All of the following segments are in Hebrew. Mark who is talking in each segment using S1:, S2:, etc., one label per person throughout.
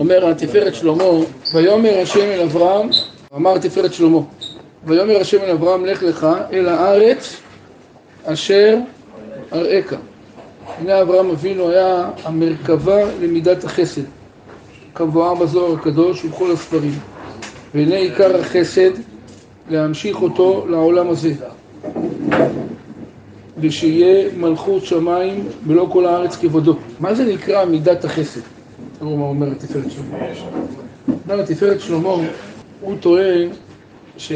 S1: אומר התפארת שלמה, ויאמר השם אל אברהם, אמר תפארת שלמה, ויאמר השם אל אברהם לך לך אל הארץ אשר אראך. הנה אברהם אבינו היה המרכבה למידת החסד, כמבואר בזוהר הקדוש ובכל הספרים. והנה עיקר החסד להמשיך אותו לעולם הזה, ושיהיה מלכות שמיים ולא כל הארץ כבודו. מה זה נקרא מידת החסד? תראו מה אומר תפארת שלמה. אומר תפארת שלמה, הוא טוען ש...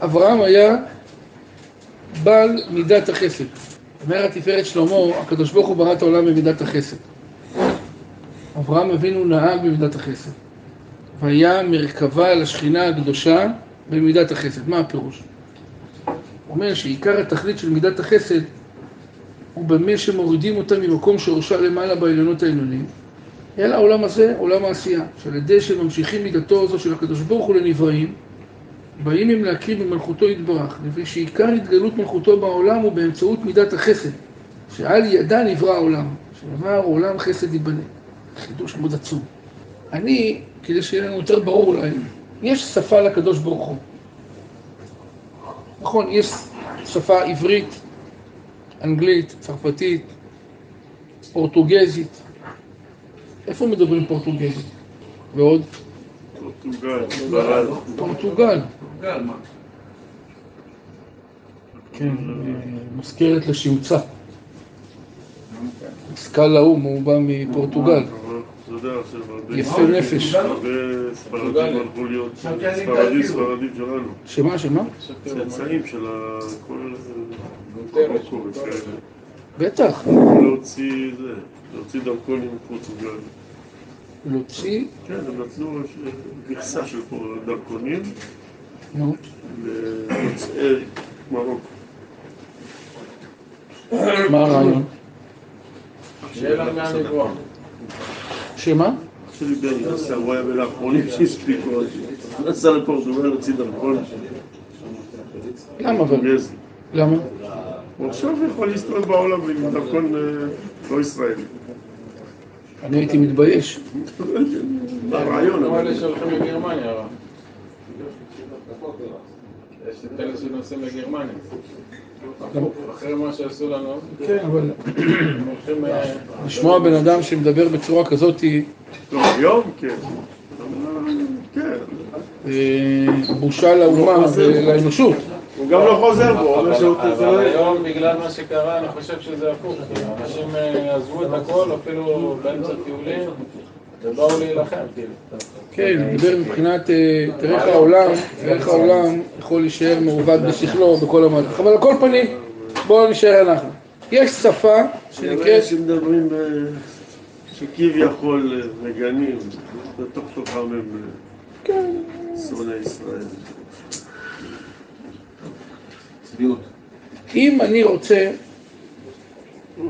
S1: אברהם היה בעל מידת החסד. אומר התפארת שלמה, הקדוש ברוך הוא ברא את העולם במידת החסד. אברהם אבינו נהג במידת החסד. והיה מרכבה לשכינה הקדושה במידת החסד. מה הפירוש? הוא אומר שעיקר התכלית של מידת החסד הוא במה שמורידים אותה ממקום שורשה למעלה בעליונות העליונים אל העולם הזה, עולם העשייה, שעל ידי שממשיכים מידתו הזו של הקדוש ברוך הוא לנבראים באים הם להכיר במלכותו יתברך, לפי שעיקר התגלות מלכותו בעולם הוא באמצעות מידת החסד, שעל ידה נברא העולם, שאמר עולם חסד ייבנה. חידוש מאוד עצום. אני, כדי שיהיה לנו יותר ברור אולי, יש שפה לקדוש ברוך הוא. נכון, יש שפה עברית, אנגלית, צרפתית, פורטוגזית. איפה מדברים פורטוגזית? ועוד?
S2: פורטוגל,
S1: פורטוגל. כן, מזכרת לשמצה. מזכ"ל האו"ם, הוא בא מפורטוגל.
S2: יודע,
S1: יפה נפש.
S2: הרבה ספרדים הלכו להיות ספרדים ספרדים שלנו.
S1: שמה, שמה?
S2: צאצאים של כל וכאלה.
S1: בטח.
S2: להוציא זה, להוציא דרכונים מפורטוגל.
S1: להוציא,
S2: כן, הם נתנו מכסה של פה דרכונים
S1: נו,
S2: ליוצאי מרוקו.
S1: מה הרעיון?
S3: שאלה מהנבואה.
S1: שמה?
S2: אח שלי בן נסע, הוא היה בין האחרונים שהספיקו. נסע לפורטוגל להוציא דרכון
S1: למה אבל? למה?
S2: הוא עכשיו יכול להסתובב בעולם עם דרכון אה, לא ישראלי.
S1: אני הייתי מתבייש.
S2: הרעיון,
S3: כמו
S2: אבל...
S3: אלה שהולכים לגרמניה. יש את אלה שנוסעים לגרמניה. אחרי מה שעשו לנו,
S1: כן, אבל.
S3: אה,
S1: לשמוע בן אדם שמדבר בצורה כזאת היא
S2: לא, היום כן. כן.
S1: אה, בושה לאומה ולאנושות.
S2: הוא גם לא חוזר בו,
S3: אבל. היום בגלל מה שקרה אני חושב שזה הפוך, אנשים אה, עזבו את הכל אפילו באמצע טיולים ובאו להילחם כאילו.
S1: כן, אני מדבר מבחינת, אה, תראה איך העולם, תראה איך העולם יכול להישאר מעובד בשכלו בכל המהלך. אבל על כל פנים, בואו נשאר אנחנו. יש שפה שנקראת,
S2: שמדברים, אה, שכביכול אה, מגנים, בתוך תוכם הם אה,
S1: כן,
S2: שונאי ישראל.
S1: אם אני רוצה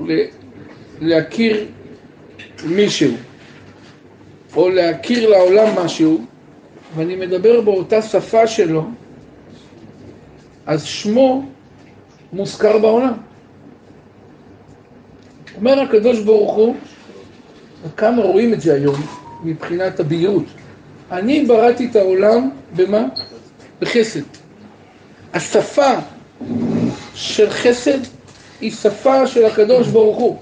S1: ל- להכיר מישהו, או להכיר לעולם משהו, ואני מדבר באותה שפה שלו, אז שמו מוזכר בעולם. אומר הקדוש ברוך הוא, וכמה רואים את זה היום מבחינת הבהירות, אני בראתי את העולם במה? בחסד. השפה של חסד היא שפה של הקדוש ברוך הוא.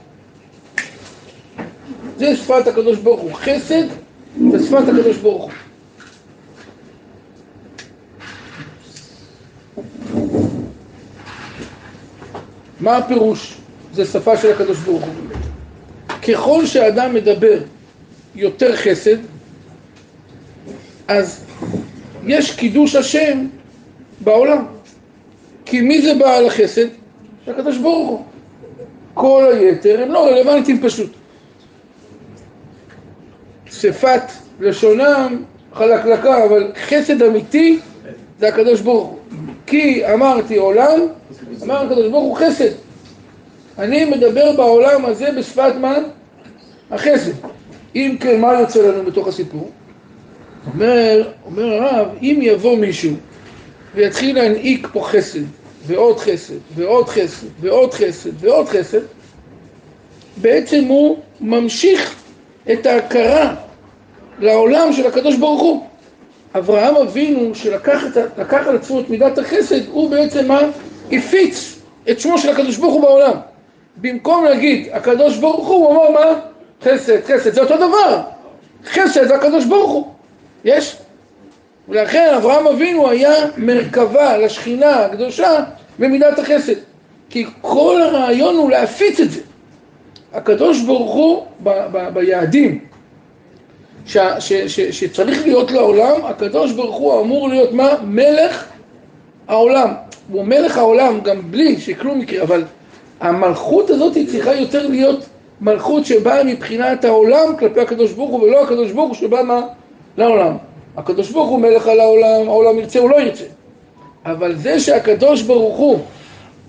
S1: זה שפת הקדוש ברוך הוא. חסד זה שפת הקדוש ברוך הוא. מה הפירוש? זה שפה של הקדוש ברוך הוא. ככל שאדם מדבר יותר חסד, אז יש קידוש השם בעולם. כי מי זה בעל החסד? הקדוש ברוך הוא. כל היתר הם לא רלוונטיים פשוט. שפת לשונם חלקלקה, אבל חסד אמיתי זה הקדוש ברוך הוא. כי אמרתי עולם, אמר הקדוש ברוך הוא חסד. אני מדבר בעולם הזה בשפת מה? החסד. אם כן, מה יוצא לנו בתוך הסיפור? אומר, אומר הרב, אם יבוא מישהו ויתחיל להנהיג פה חסד, ועוד חסד, ועוד חסד, ועוד חסד, ועוד חסד, בעצם הוא ממשיך את ההכרה לעולם של הקדוש ברוך הוא. אברהם אבינו שלקח על עצמו את מידת החסד, הוא בעצם מה? הפיץ את שמו של הקדוש ברוך הוא בעולם. במקום להגיד הקדוש ברוך הוא, הוא אמר מה? חסד, חסד, זה אותו דבר. חסד זה הקדוש ברוך הוא. יש? ולכן אברהם אבינו היה מרכבה לשכינה הקדושה במידת החסד. כי כל הרעיון הוא להפיץ את זה. הקדוש ברוך הוא ב, ב, ביעדים ש, ש, ש, שצריך להיות לעולם, הקדוש ברוך הוא אמור להיות מה? מלך העולם. הוא מלך העולם גם בלי שכלום יקרה, אבל המלכות הזאת היא צריכה יותר להיות מלכות שבאה מבחינת העולם כלפי הקדוש ברוך הוא ולא הקדוש ברוך הוא שבא מה? לעולם. הקדוש ברוך הוא מלך על העולם, העולם ירצה או לא ירצה. אבל זה שהקדוש ברוך הוא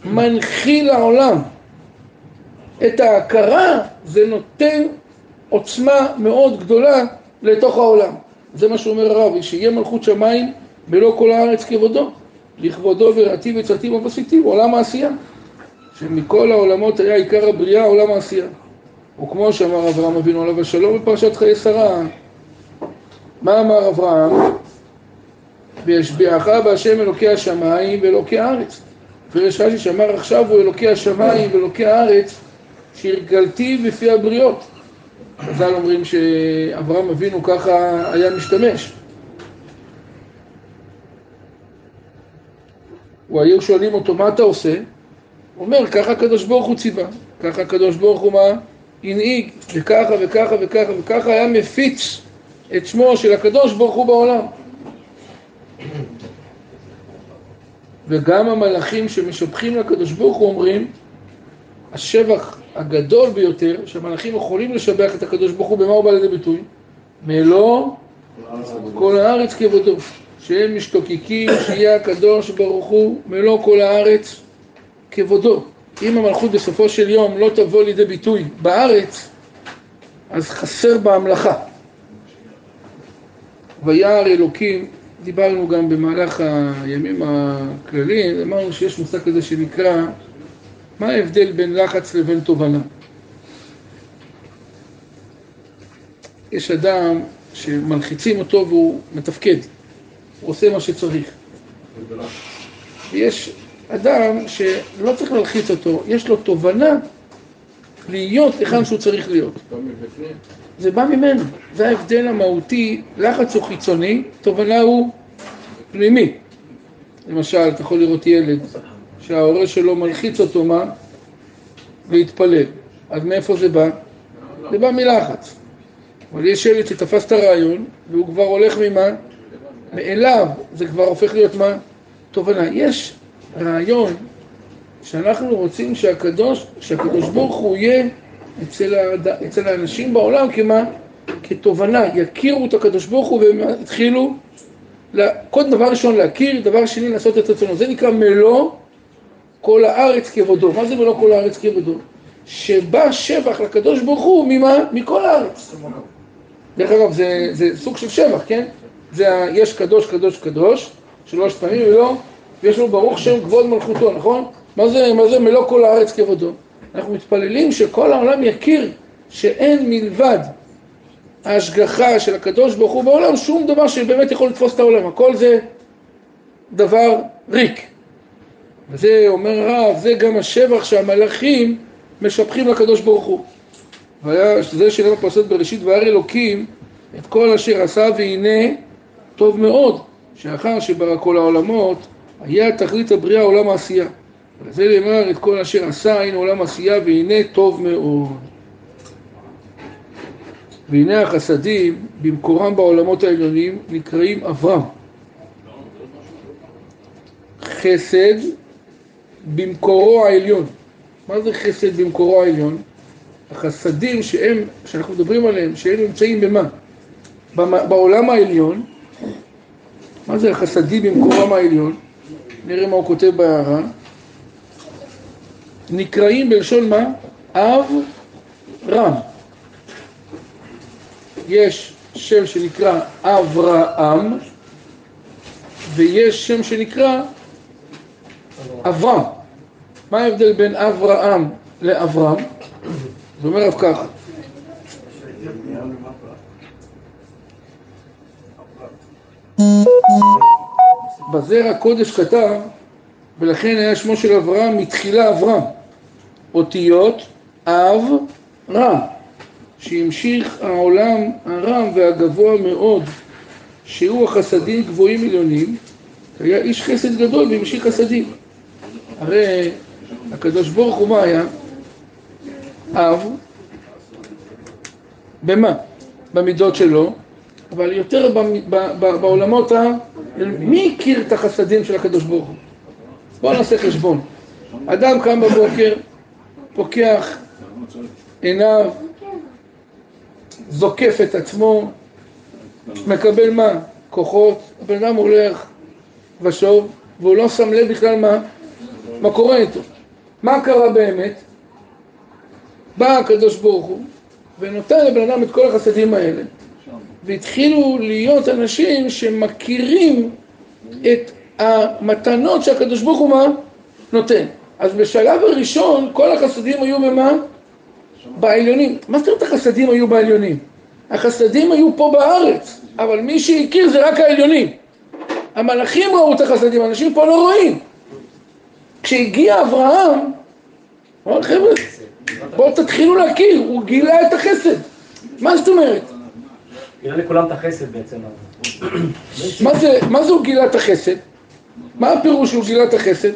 S1: מנחיל לעולם את ההכרה, זה נותן עוצמה מאוד גדולה לתוך העולם. זה מה שאומר הרב, שיהיה מלכות שמיים ולא כל הארץ כבודו. לכבודו וראתי וצאתי ובסיתי, עולם העשייה. שמכל העולמות היה עיקר הבריאה עולם העשייה. וכמו שאמר אברהם אבינו עליו השלום בפרשת חיי שרה, מה אמר אברהם? וישביעך בהשם אלוקי השמיים ואלוקי הארץ. ויש רש"י שאמר עכשיו הוא אלוקי השמיים ואלוקי הארץ שהרגלתי בפי הבריות. חז"ל אומרים שאברהם אבינו ככה היה משתמש. הוא היו שואלים אותו מה אתה עושה? הוא אומר ככה הקדוש ברוך הוא ציווה, ככה הקדוש ברוך הוא מה? הנהיג, וככה וככה וככה וככה היה מפיץ את שמו של הקדוש ברוך הוא בעולם. וגם המלאכים שמשבחים לקדוש ברוך הוא אומרים, השבח הגדול ביותר שהמלאכים יכולים לשבח את הקדוש ברוך הוא, במה הוא בא לידי ביטוי? מלוא כל הארץ כבודו, שהם משתוקקים שיהיה הקדוש ברוך הוא מלוא כל הארץ כבודו. אם המלכות בסופו של יום לא תבוא לידי ביטוי בארץ, אז חסר בה המלאכה. וירא אלוקים, דיברנו גם במהלך הימים הכלליים, אמרנו שיש מושג כזה שנקרא מה ההבדל בין לחץ לבין תובנה? יש אדם שמלחיצים אותו והוא מתפקד, הוא עושה מה שצריך. ויש אדם שלא צריך להלחיץ אותו, יש לו תובנה להיות היכן שהוא צריך להיות. זה בא ממנו, זה ההבדל המהותי, לחץ הוא חיצוני, תובנה הוא פנימי. למשל, אתה יכול לראות ילד שההורה שלו מלחיץ אותו, מה? להתפלל. אז מאיפה זה בא? זה בא מלחץ. אבל יש ילד שתפס את הרעיון, והוא כבר הולך ממה? מאליו. זה כבר הופך להיות מה? תובנה. יש רעיון שאנחנו רוצים שהקדוש, שהקדוש ברוך הוא יהיה אצל, הד... אצל האנשים בעולם כמה? כתובנה, יכירו את הקדוש ברוך הוא והם התחילו, קודם דבר ראשון להכיר, דבר שני לעשות את רצונו, זה נקרא מלוא כל הארץ כבודו. מה זה מלוא כל הארץ כבודו? שבא שבח לקדוש ברוך הוא ממה? מכל הארץ. דרך אגב, זה, זה סוג של שבח, כן? זה ה, יש קדוש, קדוש, קדוש, שלוש פעמים, ולא, ויש לו ברוך שם כבוד מלכותו, נכון? מה זה, מה זה מלוא כל הארץ כבודו? אנחנו מתפללים שכל העולם יכיר שאין מלבד ההשגחה של הקדוש ברוך הוא בעולם שום דבר שבאמת יכול לתפוס את העולם, הכל זה דבר ריק. וזה אומר הרב, זה גם השבח שהמלאכים משבחים לקדוש ברוך הוא. והיה, זה שנאמר בפרשת בראשית, וירא אלוקים את כל אשר עשה והנה טוב מאוד, שאחר שברא כל העולמות, היה תכלית הבריאה עולם העשייה. וזה נאמר את כל אשר עשה, הנה עולם עשייה והנה טוב מאוד. והנה החסדים במקורם בעולמות העליונים נקראים אברהם. חסד במקורו העליון. מה זה חסד במקורו העליון? החסדים שהם, שאנחנו מדברים עליהם, שהם נמצאים במה? בעולם העליון. מה זה החסדים במקורם העליון? נראה מה הוא כותב בהערה. נקראים בלשון מה? אב רם. יש שם שנקרא אברהם ויש שם שנקרא אברהם. מה ההבדל בין אברהם לאברהם? זה אומר ככה. בזרע קודש כתב, ולכן היה שמו של אברהם מתחילה אברהם. אותיות אב רם, שהמשיך העולם הרם והגבוה מאוד, שהוא החסדים גבוהים עליונים, היה איש חסד גדול והמשיך חסדים. הרי הקדוש ברוך הוא מה היה? אב, במה? במידות שלו, אבל יותר בעולמות ה... מי הכיר את החסדים של הקדוש ברוך הוא? בואו נעשה חשבון. אדם קם בבוקר, פוקח עיניו, זוקף את עצמו, מקבל מה? כוחות, הבן אדם הולך ושוב, והוא לא שם לב בכלל מה, מה קורה איתו. מה קרה באמת? בא הקדוש ברוך הוא ונותן לבן אדם את כל החסדים האלה והתחילו להיות אנשים שמכירים את המתנות שהקדוש ברוך הוא מה? נותן. אז בשלב הראשון כל החסדים היו במה? בעליונים. מה זאת אומרת החסדים היו בעליונים? החסדים היו פה בארץ, אבל מי שהכיר זה רק העליונים. המלאכים ראו את החסדים, אנשים פה לא רואים. כשהגיע אברהם, אמר חבר'ה, בואו תתחילו להכיר, הוא גילה את החסד. מה זאת אומרת?
S4: גילה לכולם את החסד בעצם.
S1: מה זה, מה זה הוא גילה את החסד? מה הפירוש שהוא גילה את החסד?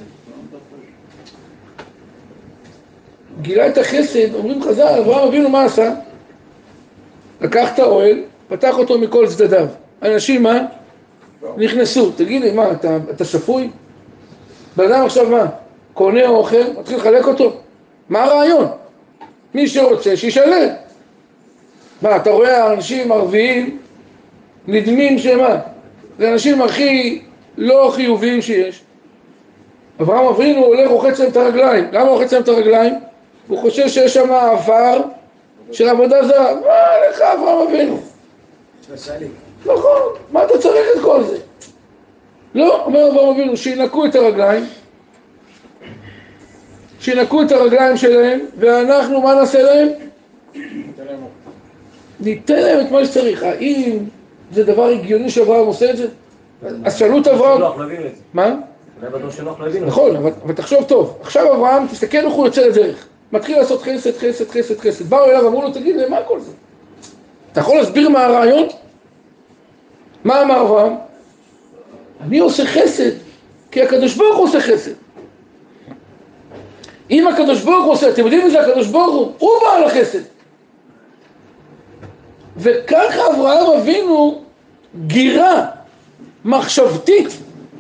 S1: גילה את החסד, אומרים חז"ל, אברהם אבינו מה עשה? לקח את האוהל, פתח אותו מכל צדדיו. אנשים מה? נכנסו. תגיד לי, מה, אתה, אתה שפוי? בן אדם עכשיו מה? קונה אוכל, מתחיל לחלק אותו? מה הרעיון? מי שרוצה, שישלם. מה, אתה רואה אנשים ערביים נדמים שמה? זה האנשים הכי לא חיוביים שיש. אברהם אבינו הולך, רוחץ להם את הרגליים. למה הוא רוחץ להם את הרגליים? הוא חושב שיש שם עבר של עבודה זרה. מה לך אברהם אבינו? נכון, מה אתה צריך את כל זה? לא, אומר אברהם אבינו, שינקו את הרגליים, שינקו את הרגליים שלהם, ואנחנו, מה נעשה להם? ניתן להם את מה שצריך. האם זה דבר הגיוני שאברהם עושה את זה? אז שאלו את אברהם... מה? נכון, אבל תחשוב טוב. עכשיו אברהם, תסתכל איך הוא יוצא לדרך. מתחיל לעשות חסד, חסד, חסד, חסד. באו אליו, אמרו לו, תגיד לי, מה כל זה? אתה יכול להסביר מה הרעיון? מה אמר אברהם? אני עושה חסד, כי הקדוש ברוך הוא עושה חסד. אם הקדוש ברוך הוא עושה, אתם יודעים מי זה הקדוש ברוך הוא? הוא בעל החסד. וככה אברהם אבינו גירה מחשבתית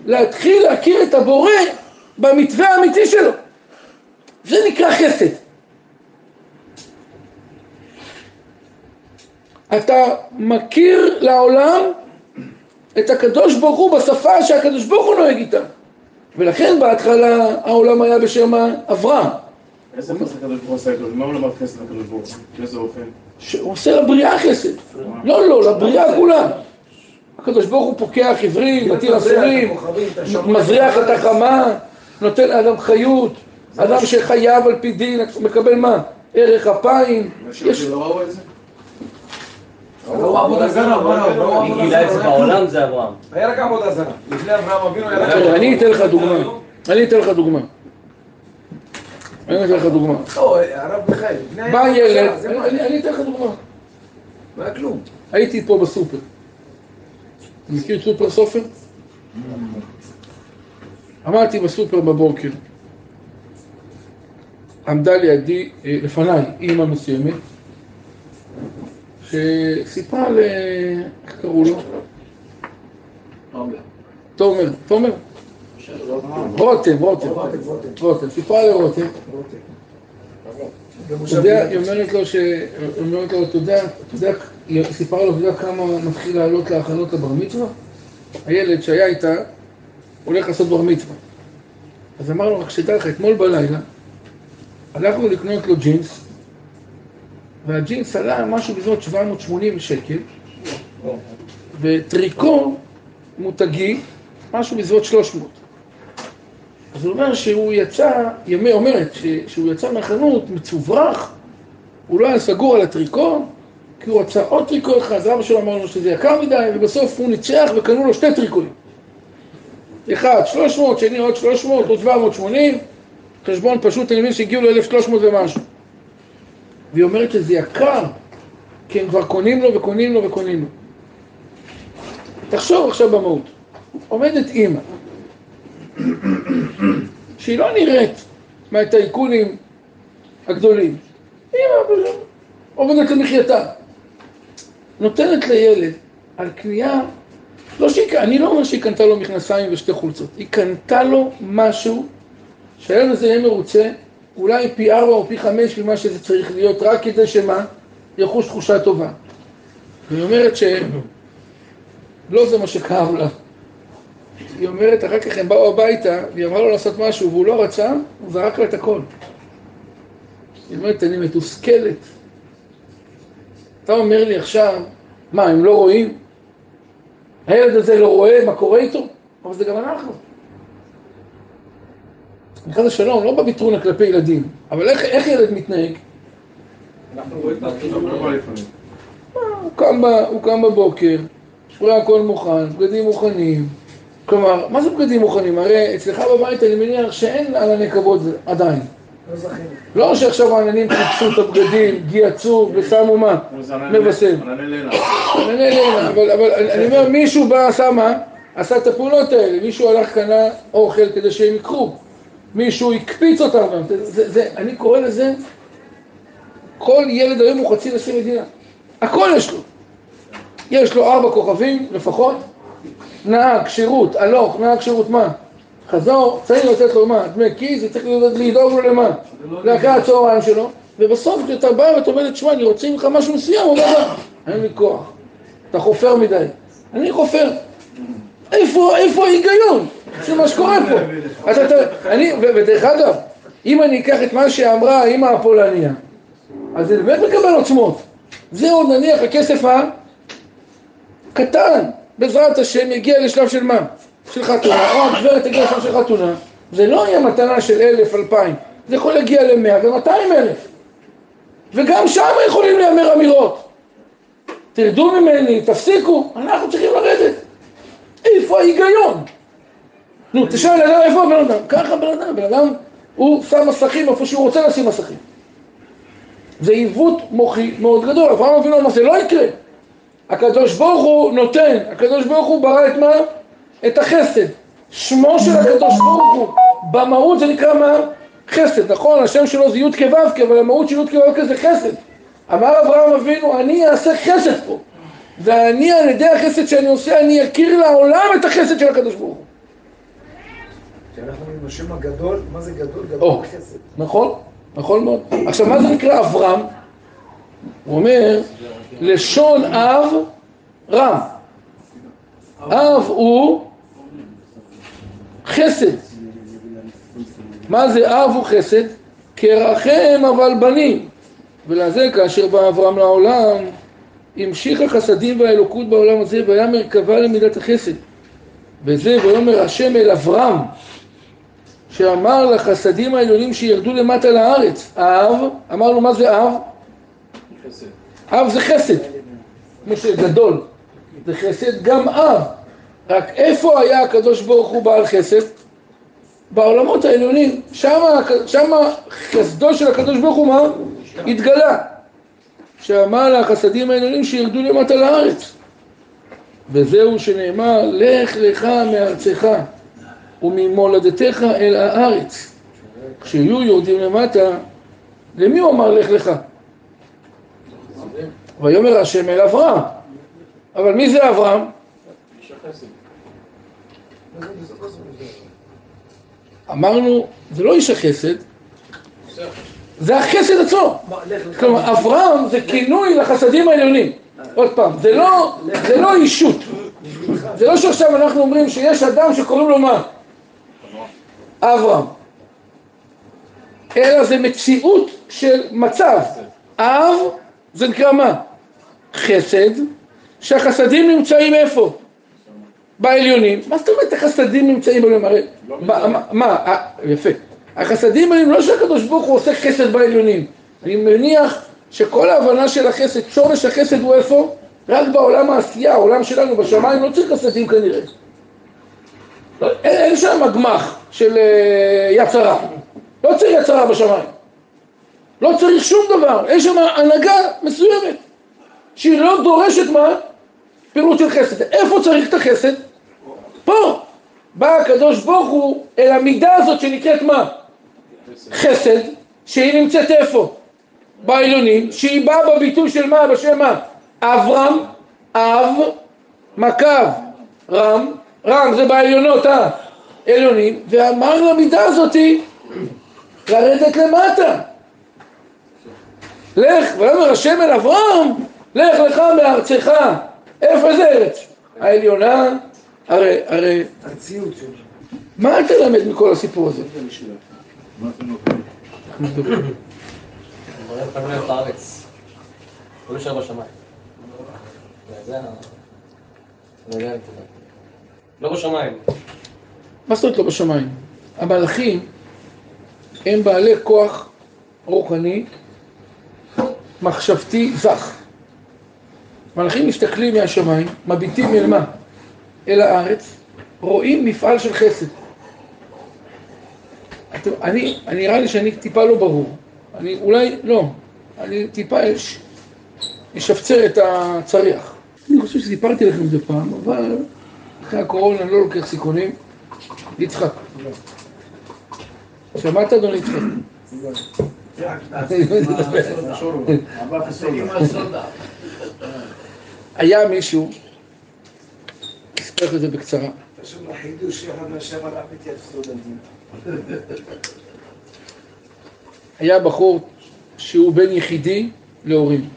S1: להתחיל להכיר את הבורא במתווה האמיתי שלו. זה נקרא חסד. אתה מכיר לעולם את הקדוש ברוך הוא בשפה שהקדוש ברוך הוא נוהג איתה. ולכן בהתחלה העולם היה בשם אברהם.
S2: איזה חסד הקדוש ברוך הוא עושה איתו? מה הוא למד חסד הקדוש ברוך הוא? באיזה אופן?
S1: שהוא עושה לבריאה חסד. לא, לא, לבריאה כולה. הקדוש ברוך הוא פוקח עברים, מתיר אסורים, מזריח את החמה, נותן לאדם חיות, אדם שחייב על פי דין, מקבל מה? ערך אפיים. יש...
S2: לא את?
S5: ראו עבודה זרה?
S4: מי גילה את זה בעולם זה אברהם.
S5: היה רק עבודה זרה. לפני אברהם אבינו היה רק...
S1: אני אתן לך דוגמה. אני אתן לך דוגמה. אני אתן לך דוגמה.
S5: לא, הרב מיכאל.
S1: בא ילד? אני אני אתן לך דוגמה.
S5: לא היה כלום.
S1: הייתי פה בסופר. אתה מכיר סופר סופר? עמדתי בסופר בבוקר. עמדה לידי, אה, לפניי, אימא מסוימת, שסיפרה ל... איך קראו לו? תומר. תומר? רותם, רותם. רותם. סיפרה לרותם. אתה יודע, היא אומרת לו ש... היא אומרת לו, אתה יודע, אתה יודע, היא סיפרה לו, אתה יודע כמה מתחיל לעלות להכנות לבר מצווה? הילד שהיה איתה, הולך לעשות בר מצווה. אז אמרנו, רק שתדע לך, אתמול בלילה, הלכנו לקנות לו ג'ינס, והג'ינס עלה משהו בסביבות 780 שקל, וטריקו מותגי, משהו בסביבות 300. אז הוא אומר שהוא יצא, היא אומרת, שהוא יצא מהחנות מצוברח, הוא לא היה סגור על הטריקו, כי הוא רצה עוד טריקו אחד, אז אבא שלו אמר לו שזה יקר מדי, ובסוף הוא ניצח וקנו לו שתי טריקויים. אחד 300, שני עוד 300, עוד 780, חשבון פשוט, אני מבין שהגיעו ל-1300 ומשהו. והיא אומרת שזה יקר, כי הם כבר קונים לו וקונים לו וקונים לו. תחשוב עכשיו במהות, עומדת אימא, שהיא לא נראית מהטייקונים הגדולים, אימא עובדת למחייתה, נותנת לילד על קנייה, לא שהיא, אני לא אומר שהיא קנתה לו מכנסיים ושתי חולצות, היא קנתה לו משהו שהילד הזה יהיה מרוצה, אולי פי ארבע או פי חמש ממה שזה צריך להיות, רק כדי שמה? יחוש תחושה טובה. והיא אומרת שלא זה מה שכאב לה. היא אומרת, אחר כך הם באו הביתה, והיא אמרה לו לעשות משהו, והוא לא רצה, הוא זרק לה את הכל. היא אומרת, אני מתוסכלת. אתה אומר לי עכשיו, מה, הם לא רואים? הילד הזה לא רואה מה קורה איתו? אבל זה גם אנחנו. חס ושלום, לא בביטרונה כלפי ילדים, אבל איך, איך ילד מתנהג? הוא קם, ב, הוא קם בבוקר, אולי הכל מוכן, בגדים מוכנים. כלומר, מה זה בגדים מוכנים? הרי אצלך בבית אני מניח שאין ענני כבוד עדיין. לא שעכשיו העננים חיפשו את הבגדים, גיהצו ושמו מה? מבשם.
S2: ענני לילה.
S1: אבל, אבל אני אומר, מישהו בא, עשה מה? עשה את הפעולות האלה, מישהו הלך קנה אוכל כדי שהם יקחו, מישהו הקפיץ אותם, זה, זה, זה, אני קורא לזה, כל ילד היום הוא חצי נשיא מדינה, הכל יש לו, יש לו ארבע כוכבים לפחות, נהג, שירות, הלוך, נהג, שירות, מה? חזור, צריך לתת לו מה? דמי כיס, צריך לדאוג לו למה? לאחרי הצהריים שלו, ובסוף כשאתה בא ואתה אומר תשמע, אני רוצה ממך משהו מסוים, הוא אומר, "לא, אין לי כוח, אתה חופר מדי. אני חופר. איפה, איפה ההיגיון של מה שקורה פה? אז אתה, אני, ודרך אגב, אם אני אקח את מה שאמרה האמא הפולניה, אז זה באמת מקבל עוצמות. זה עוד נניח הכסף הקטן, בעזרת השם יגיע לשלב של מה? של חתונה, או הגברת תגיע לשלב של חתונה, זה לא יהיה מתנה של אלף, אלפיים, זה יכול להגיע למאה ומאתיים אלף. וגם שם יכולים להיאמר אמירות. תרדו ממני, תפסיקו, אנחנו צריכים לרדת. איפה ההיגיון? נו, תשאל אדם איפה הבן אדם? ככה בן אדם, בן אדם הוא שם מסכים איפה שהוא רוצה לשים מסכים. זה עיוות מוחי מאוד גדול, אברהם אבינו אמר זה לא יקרה. הקדוש ברוך הוא נותן, הקדוש ברוך הוא ברא את מה? את החסד. שמו של הקדוש ברוך הוא, במהות זה נקרא מה? חסד, נכון? השם שלו זה י' כו' אבל המהות של י' כו' זה חסד. אמר אברהם אבינו, אני אעשה חסד פה. ואני על ידי החסד שאני עושה, אני אכיר לעולם את החסד של הקדוש ברוך הוא.
S5: כשאנחנו אומרים השם הגדול, מה זה גדול? גדול בחסד.
S1: נכון, נכון מאוד. עכשיו, מה זה נקרא אברהם? הוא אומר, לשון אב רם. אב הוא חסד. מה זה אב הוא חסד? כרחם אבל בנים. ולזה כאשר בא אברהם לעולם, המשיך החסדים והאלוקות בעולם הזה והיה מרכבה למידת החסד. וזה ויאמר השם אל אברהם שאמר לחסדים העליונים שירדו למטה לארץ. האב, אמרנו מה זה אב? אב זה חסד, כמו שגדול, זה חסד גם אב. רק איפה היה הקדוש ברוך הוא בעל חסד? בעולמות העליונים, שמה, שמה חסדו של הקדוש ברוך הוא מה? התגלה. שאמר לחסדים העליונים שירדו למטה לארץ. וזהו שנאמר, לך לך מארצך וממולדתך אל הארץ. כשיהיו יורדים למטה, למי הוא אמר לך לך? ויאמר השם אל אברהם. אבל מי זה אברהם? אמרנו, זה לא איש החסד, זה החסד עצמו. כלומר, אברהם זה כינוי לחסדים העליונים. עוד פעם, זה לא, לא אישות. זה לא שעכשיו אנחנו אומרים שיש אדם שקוראים לו מה? אברהם. אלא זה מציאות של מצב. אב זה נקרא מה? חסד, שהחסדים נמצאים איפה? בעליונים. מה זאת אומרת החסדים נמצאים בעליונים? הרי, מה, מה, מה, אה, יפה. החסדים העליונים, לא שהקדוש ברוך הוא עושה חסד בעליונים. אני מניח שכל ההבנה של החסד, שורש החסד הוא איפה? רק בעולם העשייה, העולם שלנו בשמיים לא צריך חסדים כנראה. לא, אין, אין שם גמח של אה, יצרה, לא צריך יצרה בשמיים. לא צריך שום דבר, יש שם הנהגה מסוימת שהיא לא דורשת מה? פירוט של חסד. איפה צריך את החסד? פה. בא הקדוש ברוך הוא אל המידה הזאת שנקראת מה? חסד, שהיא נמצאת איפה? בעליונים, שהיא באה בביטוי של מה? בשם מה? אברהם, אב, מקו, רם, רם זה בעליונות העליונים, ואמר למידה הזאתי לרדת למטה. לך, ויאמר השם אל אברהם, לך לך מארצך. איפה זה ארץ? העליונה, הרי, הרי,
S5: הציוד שלו.
S1: מה אתה למד מכל הסיפור הזה?
S4: לא בשמיים.
S1: מה זאת אומרת לא בשמיים? המלאכים הם בעלי כוח רוחני, מחשבתי זך. מלאכים מסתכלים מהשמיים, מביטים אל מה? אל הארץ, רואים מפעל של חסד. אתם, אני, אני נראה לי שאני טיפה לא ברור. אני אולי, לא, אני טיפה אש- אשפצר את הצריח. אני חושב שסיפרתי לכם את זה פעם, אבל אחרי הקורונה אני לא לוקח סיכונים. יצחק. שמעת אדוני יצחק? היה מישהו, אספר את זה בקצרה. היה בחור שהוא בן יחידי להורים.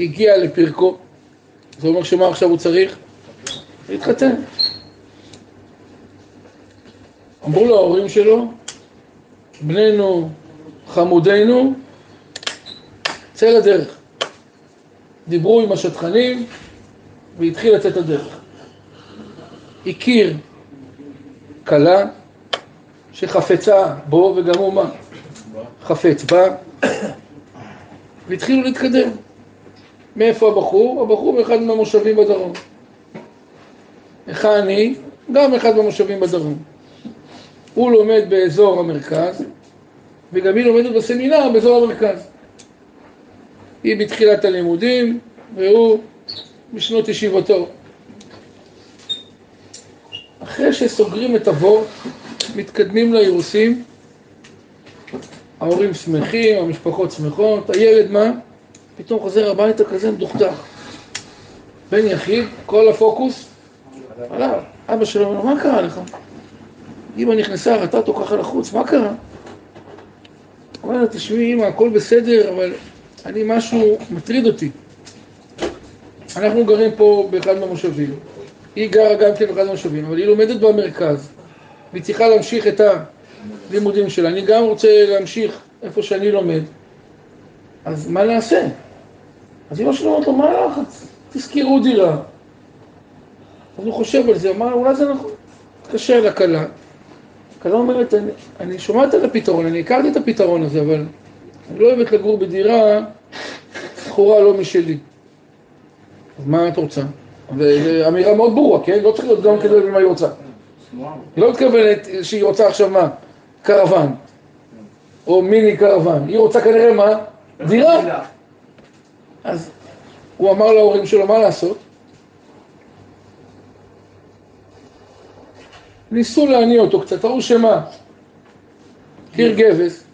S1: הגיע לפרקו, זה אומר שמה עכשיו הוא צריך? להתחתן. אמרו לו ההורים שלו, בנינו, חמודנו, צא לדרך. דיברו עם השטחנים והתחיל לצאת לדרך. הכיר כלה שחפצה בו וגם הוא מה? חפץ בה והתחילו להתקדם. מאיפה הבחור? הבחור מאחד מהמושבים בדרום. היכן אני? גם אחד מהמושבים בדרום. הוא לומד באזור המרכז וגם היא לומדת בסמינר באזור המרכז. היא בתחילת הלימודים והוא בשנות ישיבתו. אחרי שסוגרים את הבור, מתקדמים לאירוסין, ההורים שמחים, המשפחות שמחות, הילד מה? פתאום חוזר הביתה כזה מדוכדך. בן יחיד, כל הפוקוס עליו. אבא שלו אומר מה קרה לך? אמא נכנסה, ראתה אותו ככה לחוץ, מה קרה? אומר לה, תשמעי אמא, הכל בסדר, אבל אני משהו מטריד אותי. אנחנו גרים פה באחד מהמושבים. היא גרה גם כן באחד מהמושבים, אבל היא לומדת במרכז, והיא צריכה להמשיך את הלימודים שלה. אני גם רוצה להמשיך איפה שאני לומד. אז מה נעשה? אז אמא שלו אומרת לו, מה הלחץ? תזכרו דירה. אז הוא חושב על זה, אמר, אולי זה נכון. התקשר לכלה. הכלה אומרת, אני, אני שומעת על הפתרון, אני הכרתי את הפתרון הזה, אבל אני לא אוהבת לגור בדירה שכורה לא משלי. אז מה את רוצה? וזו אמירה מאוד ברורה, כן? לא צריך להיות גם כדי להבין מה היא רוצה. היא לא מתכוונת שהיא רוצה עכשיו מה? קרוון. או מיני קרוון. היא רוצה כנראה מה? דירה. אז הוא אמר להורים שלו, מה לעשות? ניסו להניע אותו קצת, ראו שמה? קיר גבס,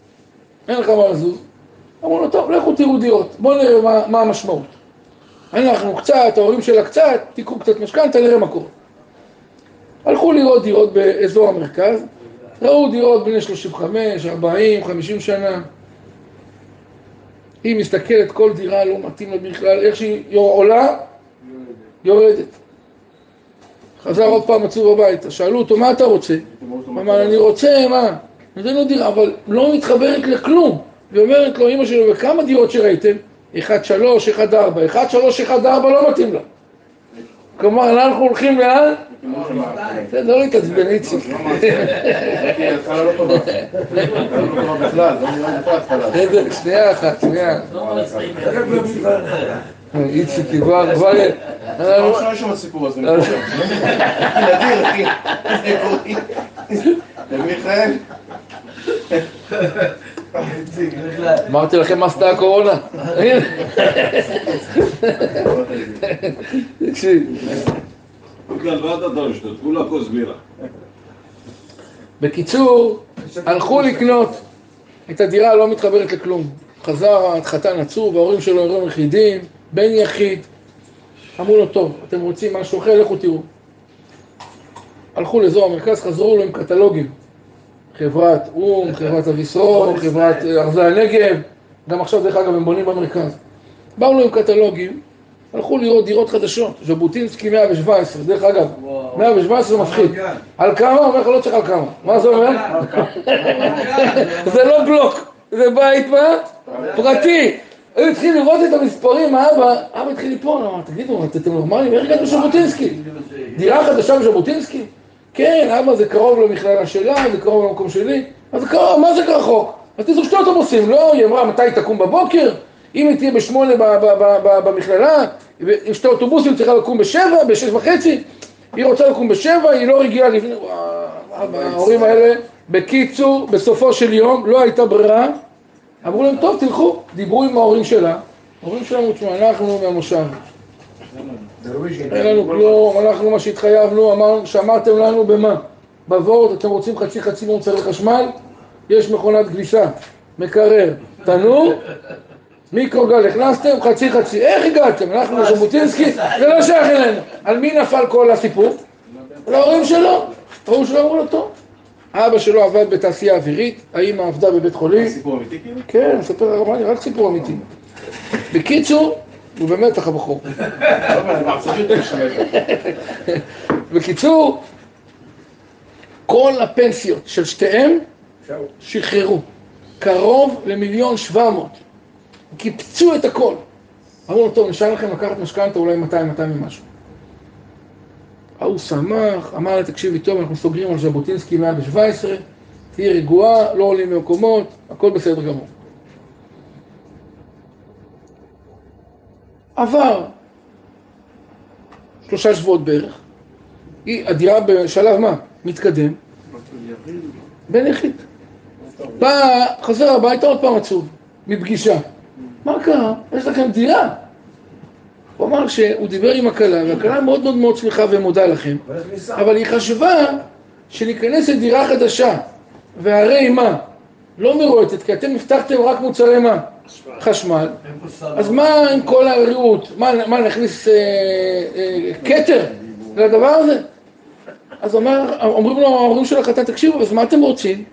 S1: אין לך מה לזוז. אמרו לו, טוב, לכו תראו דירות, בואו נראה מה, מה המשמעות. אנחנו קצת, ההורים שלה קצת, תיקחו קצת משכנתה, נראה מה קורה. הלכו לראות דירות באזור המרכז, ראו דירות בני 35, 40, 50 שנה. היא מסתכלת, כל דירה לא מתאים לה בכלל, איך שהיא עולה, יורדת. חזר עוד פעם עצוב הביתה, שאלו אותו, מה אתה רוצה? הוא אמר, אני רוצה, מה? נותן לו דירה, אבל לא מתחברת לכלום. היא אומרת לו, אמא שלו, וכמה דירות שראיתם? 1-3, 1-4, 1-3, 1-4 לא מתאים לה. כלומר, אנחנו הולכים לאן? זה לא להתעצבן, איציק.
S5: לא לא לא
S1: שנייה אחת, שנייה. איציק, כבר, כבר...
S5: פעם ראשונה שם הסיפור הזה. נדיר, אחי. ומיכאל?
S1: אמרתי לכם מה עשתה הקורונה.
S2: לא.
S1: בקיצור, הלכו לקנות את הדירה הלא מתחברת לכלום. חזר החתן עצוב, ההורים שלו הורים יחידים, בן יחיד. אמרו לו, טוב, אתם רוצים משהו אחר, לכו תראו. הלכו לאזור המרכז, חזרו לו עם קטלוגים. חברת או"ם, חברת אביסרור, חברת אה, ארזי הנגב, גם עכשיו דרך אגב הם בונים במרכז. באו לו עם קטלוגים, הלכו לראות דירות חדשות, ז'בוטינסקי 117, דרך אגב, 117 זה מפחיד. על כמה? אומר לך לא צריך על כמה. מה זה אומר? זה לא בלוק, זה בית מה? פרטי. היו התחילים לראות את המספרים, האבא, אבא התחיל ליפול, אמר, תגידו, אתם נורמלים? איך הגעתם לז'בוטינסקי? דירה חדשה בז'בוטינסקי? כן, אבא זה קרוב למכללה שלה, זה קרוב למקום שלי, אז קרוב, מה זה רחוק? אז תזרוק שתי אוטובוסים, לא, היא אמרה מתי תקום בבוקר, אם היא תהיה בשמונה במכללה, עם שתי אוטובוסים צריכה לקום בשבע, בשש וחצי, היא רוצה לקום בשבע, היא לא רגילה לפני, וואו, ההורים האלה, בקיצור, בסופו של יום, לא הייתה ברירה, אמרו להם, טוב, תלכו, דיברו עם ההורים שלה, ההורים שלנו, תשמע, אנחנו מהמושב, אין לנו כלום, אנחנו מה שהתחייבנו, אמר, שאמרתם לנו במה? בוורד, אתם רוצים חצי חצי מוצרי חשמל? יש מכונת כביסה, מקרר, תנור, מיקרוגל הכנסתם, חצי חצי. איך הגעתם? אנחנו לז'בוטינסקי, זה לא שייך אלינו. על מי נפל כל הסיפור? על ההורים שלו. ההורים שלו אמרו לו, טוב. אבא שלו עבד בתעשייה אווירית, האמא עבדה בבית חולים.
S5: סיפור אמיתי כאילו?
S1: כן, מספר הרמני, רק סיפור אמיתי. בקיצור, הוא במתח הבחור. בקיצור, כל הפנסיות של שתיהם שחררו. קרוב למיליון שבע מאות. קיפצו את הכל. אמרו לו, טוב, נשאר לכם לקחת משכנתה אולי 200, 200 ומשהו. ההוא שמח, אמר לה, תקשיבי טוב, אנחנו סוגרים על ז'בוטינסקי 117, תהיי רגועה, לא עולים ממקומות, הכל בסדר גמור. עבר שלושה שבועות בערך, היא, הדירה בשלב מה? מתקדם, בן יחיד. בא, חוזר הביתה עוד פעם עצוב, מפגישה. מה קרה? יש לכם דירה. הוא אמר שהוא דיבר עם הכלה, והכלה מאוד מאוד מאוד שמחה ומודה לכם, אבל היא חשבה שניכנס לדירה חדשה, והרי מה? לא מרועטת, כי אתם הבטחתם רק מוצרי מה? חשמל. אז מה עם כל הרעות? מה, מה נכניס אה, אה, כתר לדבר הזה? אז אומר, אומרים לו ההורים של החתן, תקשיבו, אז מה אתם רוצים?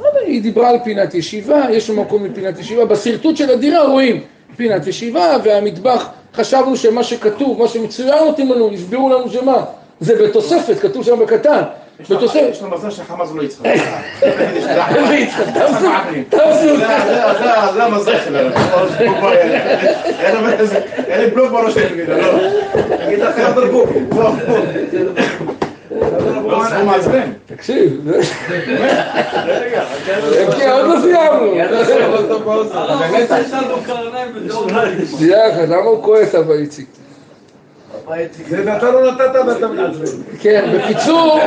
S1: לא היא דיברה על פינת ישיבה, יש שם מקום לפינת ישיבה, בשרטוט של הדירה רואים פינת ישיבה והמטבח, חשבנו שמה שכתוב, מה שמצוין נותנים לנו, הסבירו לנו שמה, זה בתוספת, כתוב שם בקטן, בתוספת.
S5: יש לו מזל שחמאס לא יצחק. זה- המזל שלנו. אין לי בלוק בראש שלי, תגיד, לא. תגיד לך לא, לא.
S1: תקשיב, כי עוד לא סיימנו. שנייה אחת, למה הוא כועס אבל איציק?
S5: זה אתה לא נתת ואתה מעצבן.
S1: כן, בקיצור,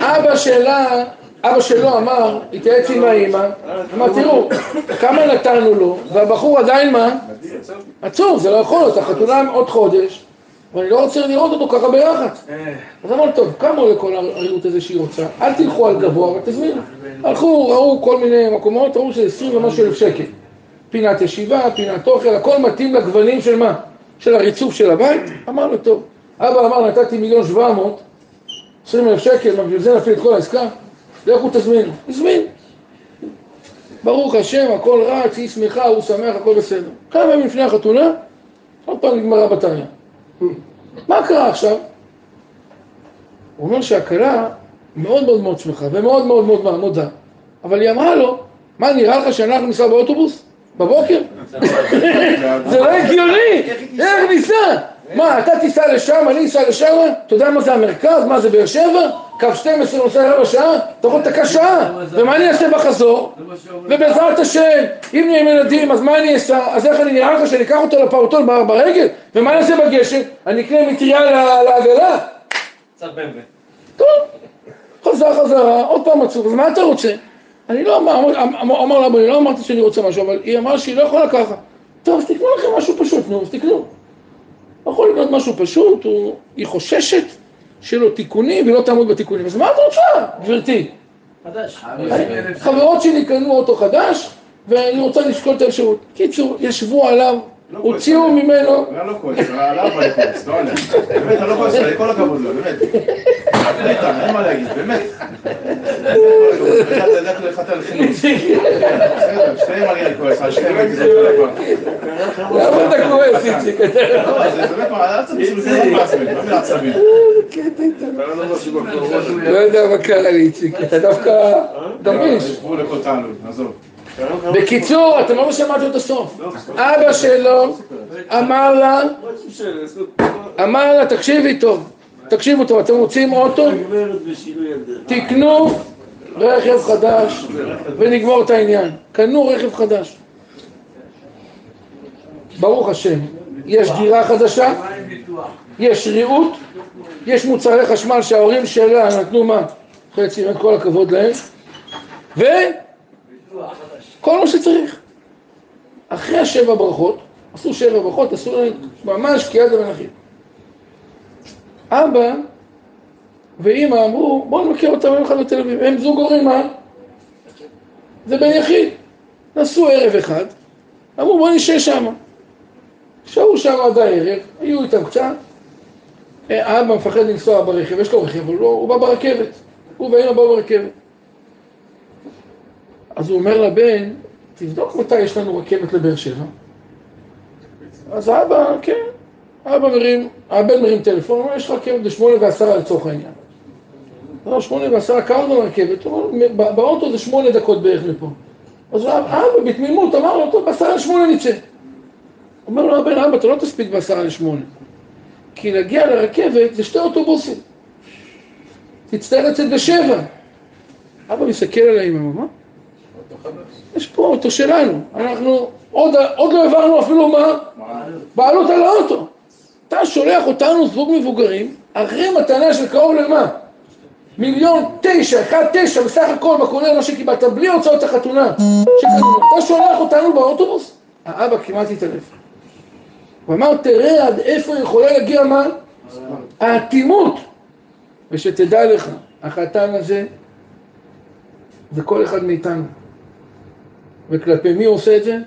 S1: אבא שלה, אבא שלו אמר, התייעץ עם האימא, אמר, תראו, כמה נתנו לו, והבחור עדיין מה? עצוב, זה לא יכול להיות, החתונה עוד חודש, ואני לא רוצה לראות אותו ככה ביחד. אז אמרנו, טוב, כמה עולה כל הריהוט הזה שהיא רוצה? אל תלכו על גבוה, אבל תזמינו. הלכו, ראו כל מיני מקומות, ראו שזה 20 ומשהו אלף שקל. פינת ישיבה, פינת אוכל, הכל מתאים לגוונים של מה? של הריצוף של הבית? אמרנו, טוב. אבא אמר, נתתי מיליון שבע מאות, 20 אלף שקל, בשביל זה נפעיל את כל העסקה? לכו תזמינו. הזמין. ברוך השם, הכל רץ, היא שמחה, הוא שמח, הכל בסדר. כמה ימים לפני החתונה, עוד פעם נגמרה בטריה. מה קרה עכשיו? הוא אומר שהכלה מאוד מאוד מאוד שמחה ומאוד מאוד מאוד מודה, אבל היא אמרה לו, מה נראה לך שאנחנו ניסע באוטובוס? בבוקר? זה לא הגיוני! איך ניסע? מה, אתה תיסע לשם, אני אסע לשם? אתה יודע מה זה המרכז? מה זה באר שבע? קו 12 נוסע רבע שעה? אתה יכול לתקע שעה. ומה אני אעשה בחזור? ובעזרת השם, אם נהיה עם ילדים, אז מה אני אעשה? אז איך אני נראה לך שאני אקח אותו לפעוטון בר- ברגל? ומה אני אעשה בגשם? אני אקנה מטריה לעגלה? טוב, חזר חזרה, עוד פעם עצוב, אז מה אתה רוצה? אני לא אמר, אמר לאבא, אני לא אמרתי שאני רוצה משהו, אבל היא אמרה שהיא לא יכולה ככה. טוב, אז תקנו לכם משהו פשוט, נו, אז תקנו. יכול לקנות משהו פשוט, הוא, היא חוששת שלא תיקונים והיא לא תעמוד בתיקונים. אז מה את רוצה, גברתי? חברות שלי קנו אוטו חדש, ואני רוצה לשקול את האפשרות. קיצור, ישבו עליו, הוציאו ממנו,
S5: אני לא כועס, עליו אני כועס, לא עליה. באמת, אני לא כועס כל הכבוד לו, באמת. איתן, אין מה להגיד, באמת. הכבוד. אתה יודע איך אתה לחינוך. בסדר, שניהם אני כועס, על שניהם הייתי זוכר לבן.
S1: למה אתה כועס, איציק?
S5: לא, זה באמת, לא מעצבן, לא מעצבים.
S2: קרה לו משהו בקורונה.
S1: לא יודע מה קרה לי, איציק, אתה דווקא גמיש.
S5: יש גבול לכל תענוג, עזוב.
S1: בקיצור, אתם לא שמעתם את הסוף. אבא שלו אמר לה, אמר לה, תקשיבי טוב, תקשיבו טוב, אתם רוצים אוטו? תקנו רכב חדש ונגמור את העניין. קנו רכב חדש. ברוך השם, יש דירה חדשה, יש ריהוט, יש מוצרי חשמל שההורים שלה נתנו מה? חצי, באמת כל הכבוד להם, ו... כל מה שצריך. אחרי השבע ברכות, עשו שבע ברכות, עשו ממש כיד המלאכים. אבא ואימא אמרו, בואו נבקר אותם יום אחד בתל אביב. הם זוג הורים, מה? זה בן יחיד. נסעו ערב אחד, אמרו בואו נשב שם. שהו שם עד הערב, היו איתם קצת. אה, האבא מפחד לנסוע ברכב, יש לו רכב, אבל לא, הוא בא ברכבת. הוא ואימא באו ברכבת. אז הוא אומר לבן, תבדוק מתי יש לנו רכבת לבאר שבע. אז האבא, כן, האבא מרים, הבן מרים טלפון, אומר, יש רכבת בשמונה ועשרה לצורך העניין. לא, שמונה ועשרה, זמן רכבת? הוא אומר, "בא- באוטו זה שמונה דקות בערך מפה. אז האבא בתמימות אמר לו, טוב, בעשרה לשמונה נצא. אומר לו הבן, אבא, אתה לא תספיק בעשרה לשמונה. כי להגיע לרכבת זה שתי אוטובוסים. תצטרך לצאת בשבע. אבא מסתכל על האמא, מה? יש פה אוטו שלנו, אנחנו עוד, עוד לא העברנו אפילו מה? בעלות על האוטו. אתה שולח אותנו זוג מבוגרים, אחרי מתנה של קרוב למה? מיליון תשע, אחד תשע בסך הכל בכולל מה שקיבלת, בלי הוצאות החתונה. אתה שולח אותנו באוטובוס? האבא כמעט התעלף. הוא אמר, תראה עד איפה יכולה להגיע מה? האטימות. ושתדע לך, החתן הזה זה כל אחד מאיתנו. וכלפי מי הוא עושה את זה?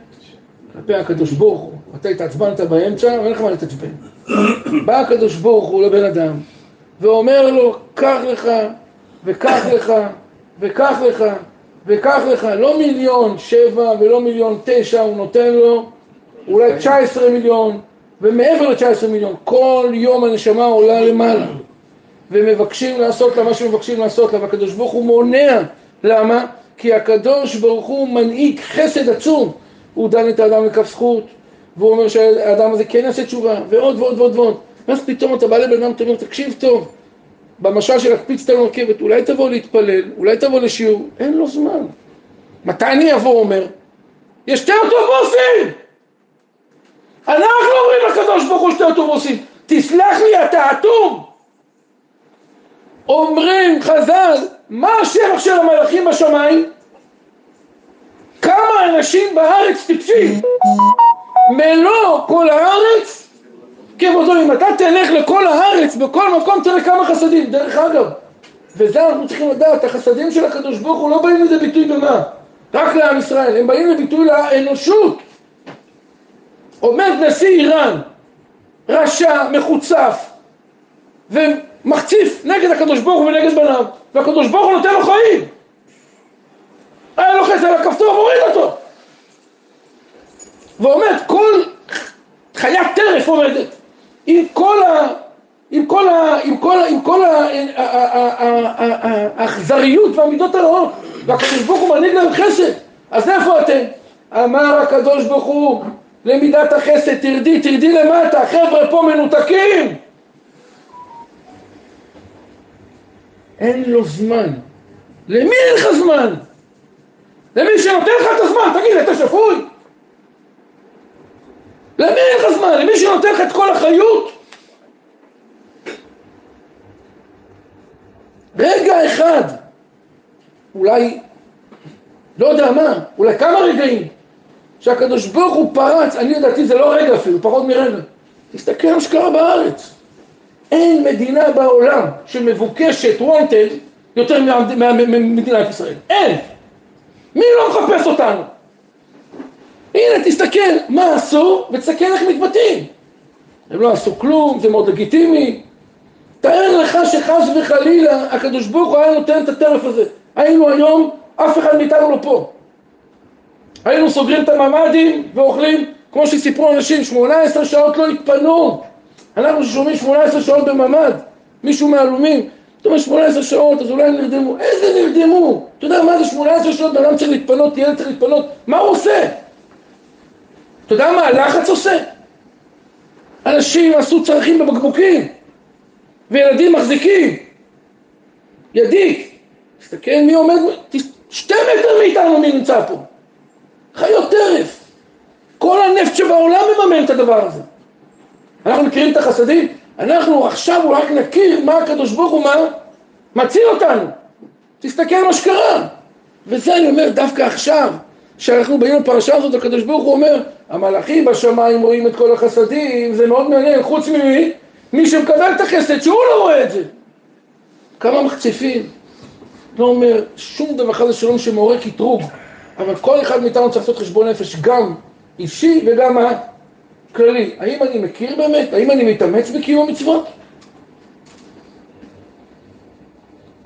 S1: כלפי הקדוש ברוך הוא. אתה התעצבנת באמצע, ואין לך מה להתעצבן. בא הקדוש ברוך הוא לבן אדם, ואומר לו, קח לך, וקח לך, וקח לך, וקח לך, לא מיליון שבע ולא מיליון תשע, הוא נותן לו אולי 19 מיליון, ומעבר ל-19 מיליון, כל יום הנשמה עולה למעלה. ומבקשים לעשות לה מה שמבקשים לעשות לה, והקדוש ברוך הוא מונע. למה? כי הקדוש ברוך הוא מנהיג חסד עצום. הוא דן את האדם לכף זכות, והוא אומר שהאדם הזה כן יעשה תשובה, ועוד ועוד ועוד ועוד. ואז פתאום אתה בא לבן אדם, אתה אומר, תקשיב טוב, במשל של להקפיץ את הרכבת, אולי תבוא להתפלל, אולי תבוא לשיעור, אין לו זמן. מתי אני אבוא, אומר? יש שתי אוטובוסים! אנחנו אומרים לקדוש ברוך הוא שתי אוטובוסים, תסלח לי, אתה אטום! אומרים חז"ל, מה השבח של המלאכים בשמיים? כמה אנשים בארץ טיפשים? מלוא כל הארץ? כבודו, אם אתה תלך לכל הארץ, בכל מקום תראה כמה חסדים. דרך אגב, וזה אנחנו צריכים לדעת, החסדים של הקדוש ברוך הוא לא באים לידי ביטוי במה? רק לעם ישראל, הם באים לביטוי לאנושות. עומד נשיא איראן, רשע, מחוצף, ומחציף נגד הקדוש ברוך הוא ונגד בניו, והקדוש ברוך הוא נותן לו חיים. היה לוחץ על הכפתור ומוריד אותו. ועומד כל חיית טרף עומדת, עם כל ה... עם כל ה... עם כל. עם כל ה... ה- ה- ה- ה- האכזריות והמידות הרעות, והקדוש ברוך הוא מנהיג להם חסד. אז איפה אתם? אמר הקדוש ברוך הוא, למידת החסד, תרדי, תרדי למטה, חבר'ה פה מנותקים. אין לו זמן. למי אין לך זמן? למי שנותן לך את הזמן, תגיד, אתה שפוי? למי אין לך זמן? למי שנותן לך את כל החיות? רגע אחד, אולי, לא יודע מה, אולי כמה רגעים, שהקדוש ברוך הוא פרץ, אני לדעתי זה לא רגע אפילו, פחות מרגע. תסתכל מה שקרה בארץ. אין מדינה בעולם שמבוקשת, wanted, יותר ממדינת ישראל. אין. מי לא מחפש אותנו? הנה, תסתכל מה עשו, ותסתכל איך מתבטאים. הם לא עשו כלום, זה מאוד לגיטימי. תאר לך שחס וחלילה הקדוש ברוך הוא היה נותן את הטרף הזה. היינו היום, אף אחד מאיתנו לא פה. היינו סוגרים את הממ"דים ואוכלים, כמו שסיפרו אנשים, 18 שעות לא התפנו. אנחנו ששומעים 18 שעות בממ"ד, מישהו מהלומים, אתה אומר 18 שעות, אז אולי הם נרדמו. איזה נרדמו? אתה יודע מה זה 18 שעות, בן אדם צריך להתפנות, ילד צריך להתפנות, מה הוא עושה? אתה יודע מה הלחץ עושה? אנשים עשו צרכים בבקבוקים, וילדים מחזיקים. ידיד, תסתכל מי עומד, שתי מטר מאיתנו מי נמצא פה. חיות טרף. כל הנפט שבעולם מממן את הדבר הזה. אנחנו מכירים את החסדים? אנחנו עכשיו רק נכיר מה הקדוש ברוך הוא מה מציל אותנו. תסתכל מה שקרה. וזה אני אומר דווקא עכשיו, שאנחנו באים לפרשה הזאת, הקדוש ברוך הוא אומר, המלאכים בשמיים רואים את כל החסדים, זה מאוד מעניין, חוץ ממי? מי שמקבל את החסד, שהוא לא רואה את זה. כמה מחצפים. לא אומר שום דבר חס ושלום שמעורר קטרוג, אבל כל אחד מאיתנו צריך לעשות חשבון נפש, גם אישי וגם מה? כללי. האם אני מכיר באמת? האם אני מתאמץ בקיום המצוות?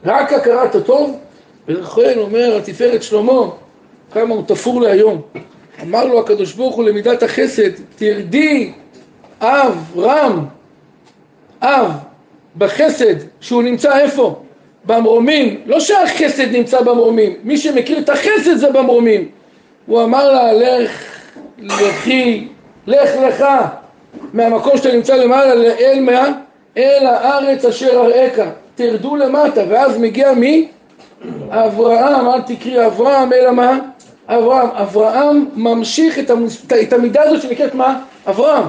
S1: רק הכרת הטוב? ולכן אומר התפארת שלמה, כמה הוא תפור להיום. אמר לו הקדוש ברוך הוא למידת החסד, תרדי אב רם, אב בחסד, שהוא נמצא איפה? במרומים, לא שהחסד נמצא במרומים, מי שמכיר את החסד זה במרומים. הוא אמר לה, לך, לכי, לך לך מהמקום שאתה נמצא למעלה אל מה? אל הארץ אשר אראך, תרדו למטה, ואז מגיע מי? אברהם, אל תקריא אברהם, אלא מה? אברהם. אברהם ממשיך את, המוס... את המידה הזאת שנקראת מה? אברהם.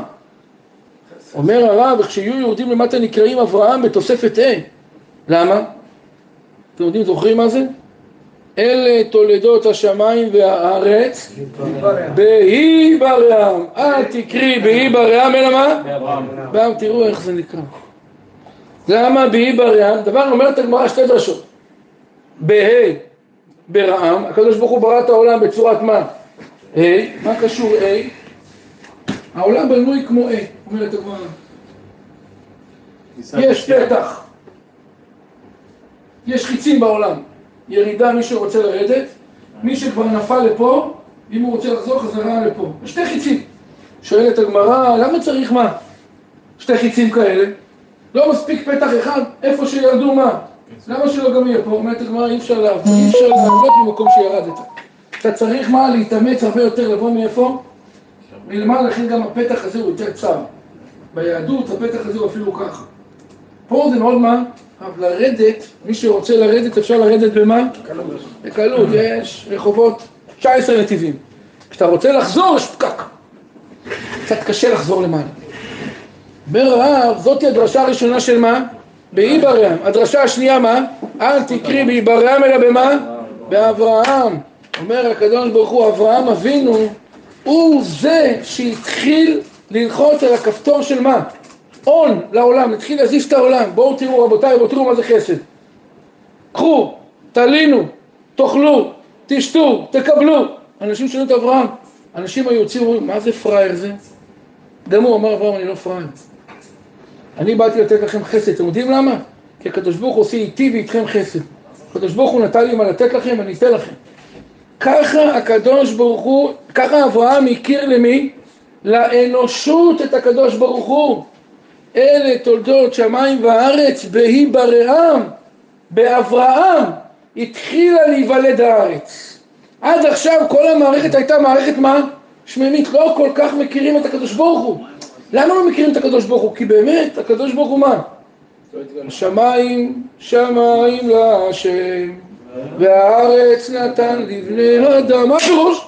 S1: אומר הרב, כשיהיו יהודים למטה נקראים אברהם בתוספת ה'. למה? אתם יודעים, זוכרים מה זה? אלה תולדות השמיים והארץ בהי בראם. אל תקרי בהי בראם אלא מה? באם תראו איך זה נקרא. למה בהי בראם? דבר אומרת הגמרא שתי דרשות. בה' ברעם, הקדוש ברוך הוא ברא את העולם בצורת מה? ה', מה קשור ה'? העולם בנוי כמו ה', אומרת הגמרא. יש פתח, יש חיצים בעולם, ירידה מי שרוצה לרדת, מי שכבר נפל לפה, אם הוא רוצה לחזור חזרה לפה. שתי חיצים. שואלת הגמרא, למה צריך מה? שתי חיצים כאלה? לא מספיק פתח אחד, איפה שירדו מה? למה שלא גם יהיה פה? אומרת הגמרא, אי אפשר לעבוד, אי אפשר לעבוד במקום שירדת. אתה צריך מה? להתאמץ הרבה יותר לבוא מאיפה? מלמעלה, לכן גם הפתח הזה הוא יותר צר. ביהדות הפתח הזה הוא אפילו ככה. פה זה מאוד מה? אבל לרדת, מי שרוצה לרדת, אפשר לרדת במה? בקלות. בקלות, יש רחובות 19 נתיבים. כשאתה רוצה לחזור, יש פקק. קצת קשה לחזור למעלה. הרב, זאתי הדרשה הראשונה של מה? באיברהם. הדרשה השנייה מה? אל תקרי באיברהם אלא במה? באברהם. אומר הקדוש ברוך הוא, אברהם אבינו, הוא זה שהתחיל ללחוץ על הכפתור של מה? הון לעולם, התחיל להזיז את העולם. בואו תראו רבותיי, בואו תראו מה זה חסד. קחו, תלינו, תאכלו, תשתו, תקבלו. אנשים שואלים את אברהם, אנשים היו יוצאים ואומרים, מה זה פראייר זה? גם הוא אמר אברהם, אני לא פראייר. אני באתי לתת לכם חסד, אתם יודעים למה? כי הקדוש ברוך הוא עושה איתי ואיתכם חסד. הקדוש ברוך הוא נתן לי מה לתת לכם, אני אתן לכם. ככה הקדוש ברוך הוא, ככה אברהם הכיר למי? לאנושות את הקדוש ברוך הוא. אלה תולדות שמיים וארץ, בהי בראם, באברהם, התחילה להיוולד הארץ. עד עכשיו כל המערכת הייתה מערכת מה? שמינית, לא כל כך מכירים את הקדוש ברוך הוא. למה לא מכירים את הקדוש ברוך הוא? כי באמת, הקדוש ברוך הוא מה? השמיים, שמיים להשם, והארץ נתן לבני אדם. מה הפירוש?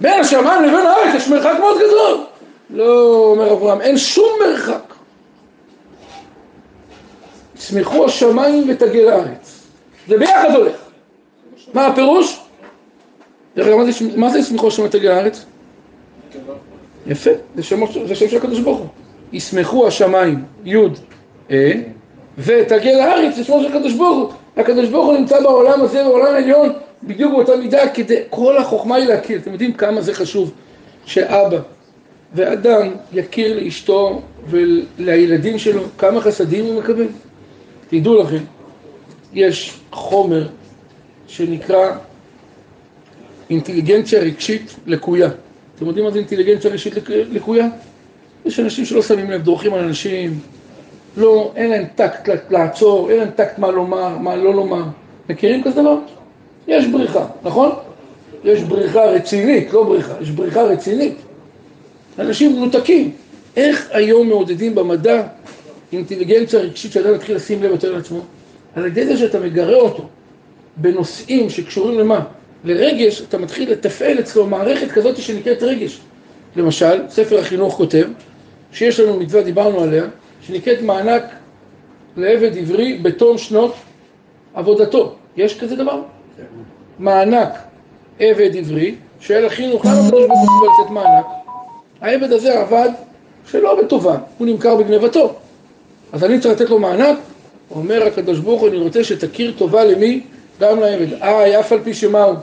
S1: בין השמיים לבין הארץ יש מרחק מאוד גדול. לא, אומר אברהם, אין שום מרחק. ישמחו השמיים ותגל הארץ. זה ביחד הולך. מה הפירוש? דרך אגב, מה זה ישמחו השמיים ותגל הארץ? יפה, זה שם, זה שם של הקדוש ברוך הוא. ישמחו השמיים, י' אה, ותגל הארץ, זה שמו של הקדוש ברוך הוא. הקדוש ברוך הוא נמצא בעולם הזה, בעולם העליון, בדיוק באותה מידה, כדי, כל החוכמה היא להכיר. אתם יודעים כמה זה חשוב שאבא ואדם יכיר לאשתו ולילדים שלו, כמה חסדים הוא מקבל. תדעו לכם, יש חומר שנקרא אינטליגנציה רגשית לקויה. אתם יודעים מה זה אינטליגנציה רגשית לק- לקויה? יש אנשים שלא שמים לב, דורכים על אנשים, לא, אין להם טקט לעצור, אין להם טקט מה לומר, מה לא לומר. מכירים כזה דבר? יש בריחה, נכון? יש בריחה רצינית, לא בריחה, יש בריחה רצינית. אנשים מנותקים. איך היום מעודדים במדע אינטליגנציה רגשית שאדם יתחיל לשים לב יותר לעצמו? על ידי זה שאתה מגרה אותו בנושאים שקשורים למה? לרגש, אתה מתחיל לתפעל אצלו מערכת כזאת שנקראת רגש. למשל, ספר החינוך כותב שיש לנו מצווה, דיברנו עליה, שנקראת מענק לעבד עברי בתום שנות עבודתו. יש כזה דבר? מענק עבד עברי, של החינוך, למה הקדוש ברוך הוא לתת מענק? העבד הזה עבד שלא בטובה, הוא נמכר בגנבתו. אז אני צריך לתת לו מענק? אומר הקדוש ברוך הוא, אני רוצה שתכיר טובה למי? גם לעבד. אה, אף על פי שמה הוא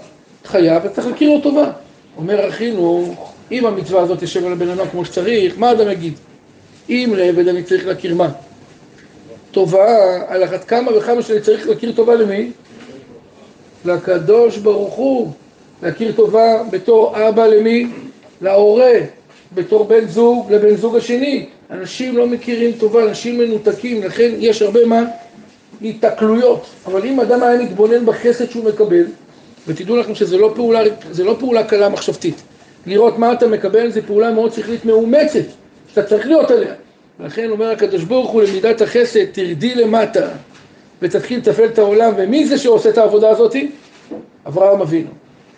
S1: חייב, אז צריך להכיר לו טובה. אומר החינוך, אם המצווה הזאת יושב על הבן אדם כמו שצריך, מה אדם יגיד? אם לעבד אני צריך להכיר מה? טובה, על אחת כמה וכמה שאני צריך להכיר טובה למי? לקדוש ברוך הוא. להכיר טובה בתור אבא למי? להורה. בתור בן זוג לבן זוג השני. אנשים לא מכירים טובה, אנשים מנותקים, לכן יש הרבה מה? התקלויות. אבל אם אדם היה מתבונן בחסד שהוא מקבל, ותדעו לכם שזה לא פעולה, זה לא פעולה קלה מחשבתית. לראות מה אתה מקבל זה פעולה מאוד שכלית מאומצת, שאתה צריך להיות עליה. לכן אומר הקדוש ברוך הוא למידת החסד, תרדי למטה ותתחיל לתפעל את העולם, ומי זה שעושה את העבודה הזאת? אברהם אבינו.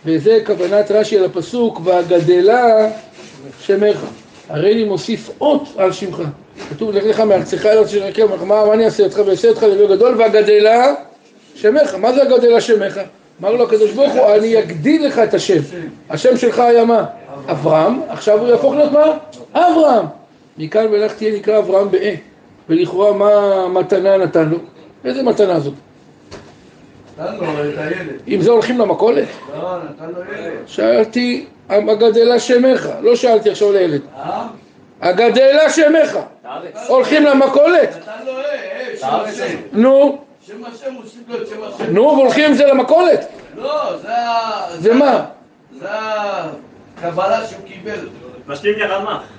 S1: וזה כוונת רש"י על הפסוק, והגדלה שמך. הריני מוסיף אות על שמך. כתוב, לך לך מארצך אל ארץ אשר מה, אני אעשה אותך ואעשה אותך לוי גדול, והגדלה שמך. מה זה הגדלה שמך? אמר לו הקדוש ברוך הוא, אני אגדיל לך את השם. השם שלך היה מה? אברהם, עכשיו הוא יהפוך להיות מה? אברהם. מכאן ואילך תהיה נקרא אברהם באה. ולכאורה מה המתנה נתן לו? איזה מתנה זאת?
S6: נתן לו את הילד.
S1: עם זה הולכים למכולת?
S6: לא, נתן לו ילד.
S1: שאלתי, הגדלה שמך, לא שאלתי עכשיו לילד.
S6: אה?
S1: הגדלה שמך, הולכים למכולת?
S6: נתן לו אה, אה, שם השם.
S1: נו,
S6: שם השם, הוא את שם השם.
S1: נו, והולכים עם זה למכולת?
S6: לא, זה ה...
S1: זה מה?
S6: זה הקבלה שהוא קיבל.
S2: משלים כרמ"ח.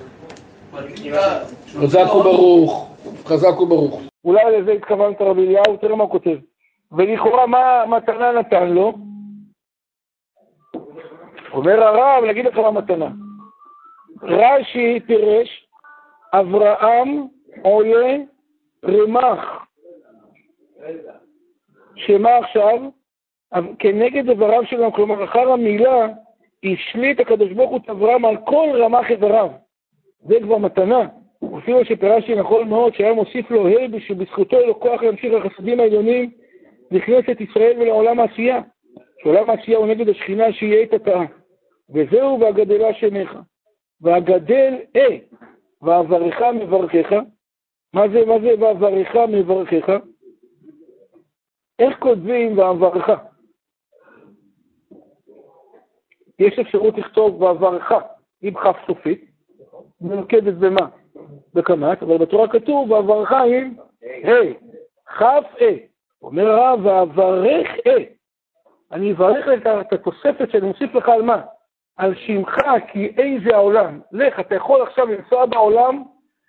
S6: מדליקה.
S1: חזק וברוך, חזק וברוך. אולי לזה התכוונת רבי אליהו, תראה מה הוא כותב. ולכאורה מה מתנה נתן לו? אומר הרב, נגיד לך מה מתנה. רש"י פירש, אברהם עולה רמ"ח. שמה עכשיו? כנגד דבריו שלנו, כלומר אחר המילה, השליט הקדוש ברוך הוא את אברהם על כל רמ"ח איבריו. זה כבר מתנה. אפילו שפירשתי נכון מאוד, שהיה מוסיף לו ה' שבזכותו יהיה לו כוח להמשיך לחסדים העליונים לכנסת ישראל ולעולם העשייה. שעולם העשייה הוא נגד השכינה שיהיה את התאה. וזהו והגדלה שמך. והגדל אה, ואברך מברכך. מה זה, מה זה ואברך מברכך? איך כותבים ואברך? יש אפשרות לכתוב ואברך עם כף סופית, ממוקדת במה? בקמ"ט, אבל בתורה כתוב ואברך עם ה', כף אה. אומר הרב, ואברך אה. אני אברך לך את התוספת שאני מוסיף לך על מה? על שמך כי איזה העולם. לך, אתה יכול עכשיו לנסוע בעולם,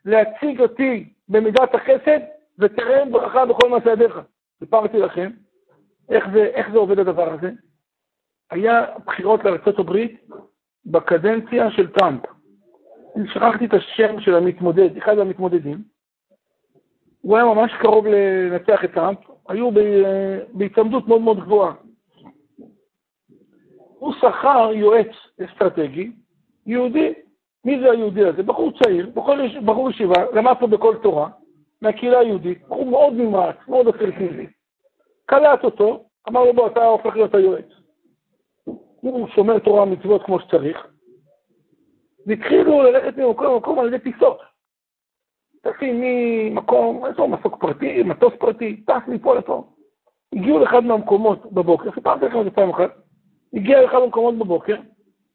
S1: להציג אותי במידת החסד, ותראה ברכה בכל מעשה ידיך. סיפרתי לכם איך זה, איך זה עובד הדבר הזה. היה בחירות הברית, בקדנציה של טראמפ. שכחתי את השם של המתמודד, אחד המתמודדים. הוא היה ממש קרוב לנצח את טראמפ, היו בהצמדות מאוד מאוד גבוהה. הוא שכר יועץ אסטרטגי, יהודי. מי זה היהודי הזה? בחור צעיר, בחור ישיבה, למד פה בכל תורה, מהקהילה היהודית, בחור מאוד נמרץ, מאוד אסרטיבי. קלט אותו, אמר לו בוא, אתה הופך להיות היועץ. הוא שומר תורה ומצוות כמו שצריך, והתחילו ללכת ממקום למקום על ידי טיסות. טסים ממקום, איפה מסוק פרטי, מטוס פרטי, טס מפה לפה. הגיעו לאחד מהמקומות בבוקר, סיפרתי לכם את זה פעם אחת, הגיע לאחד המקומות בבוקר,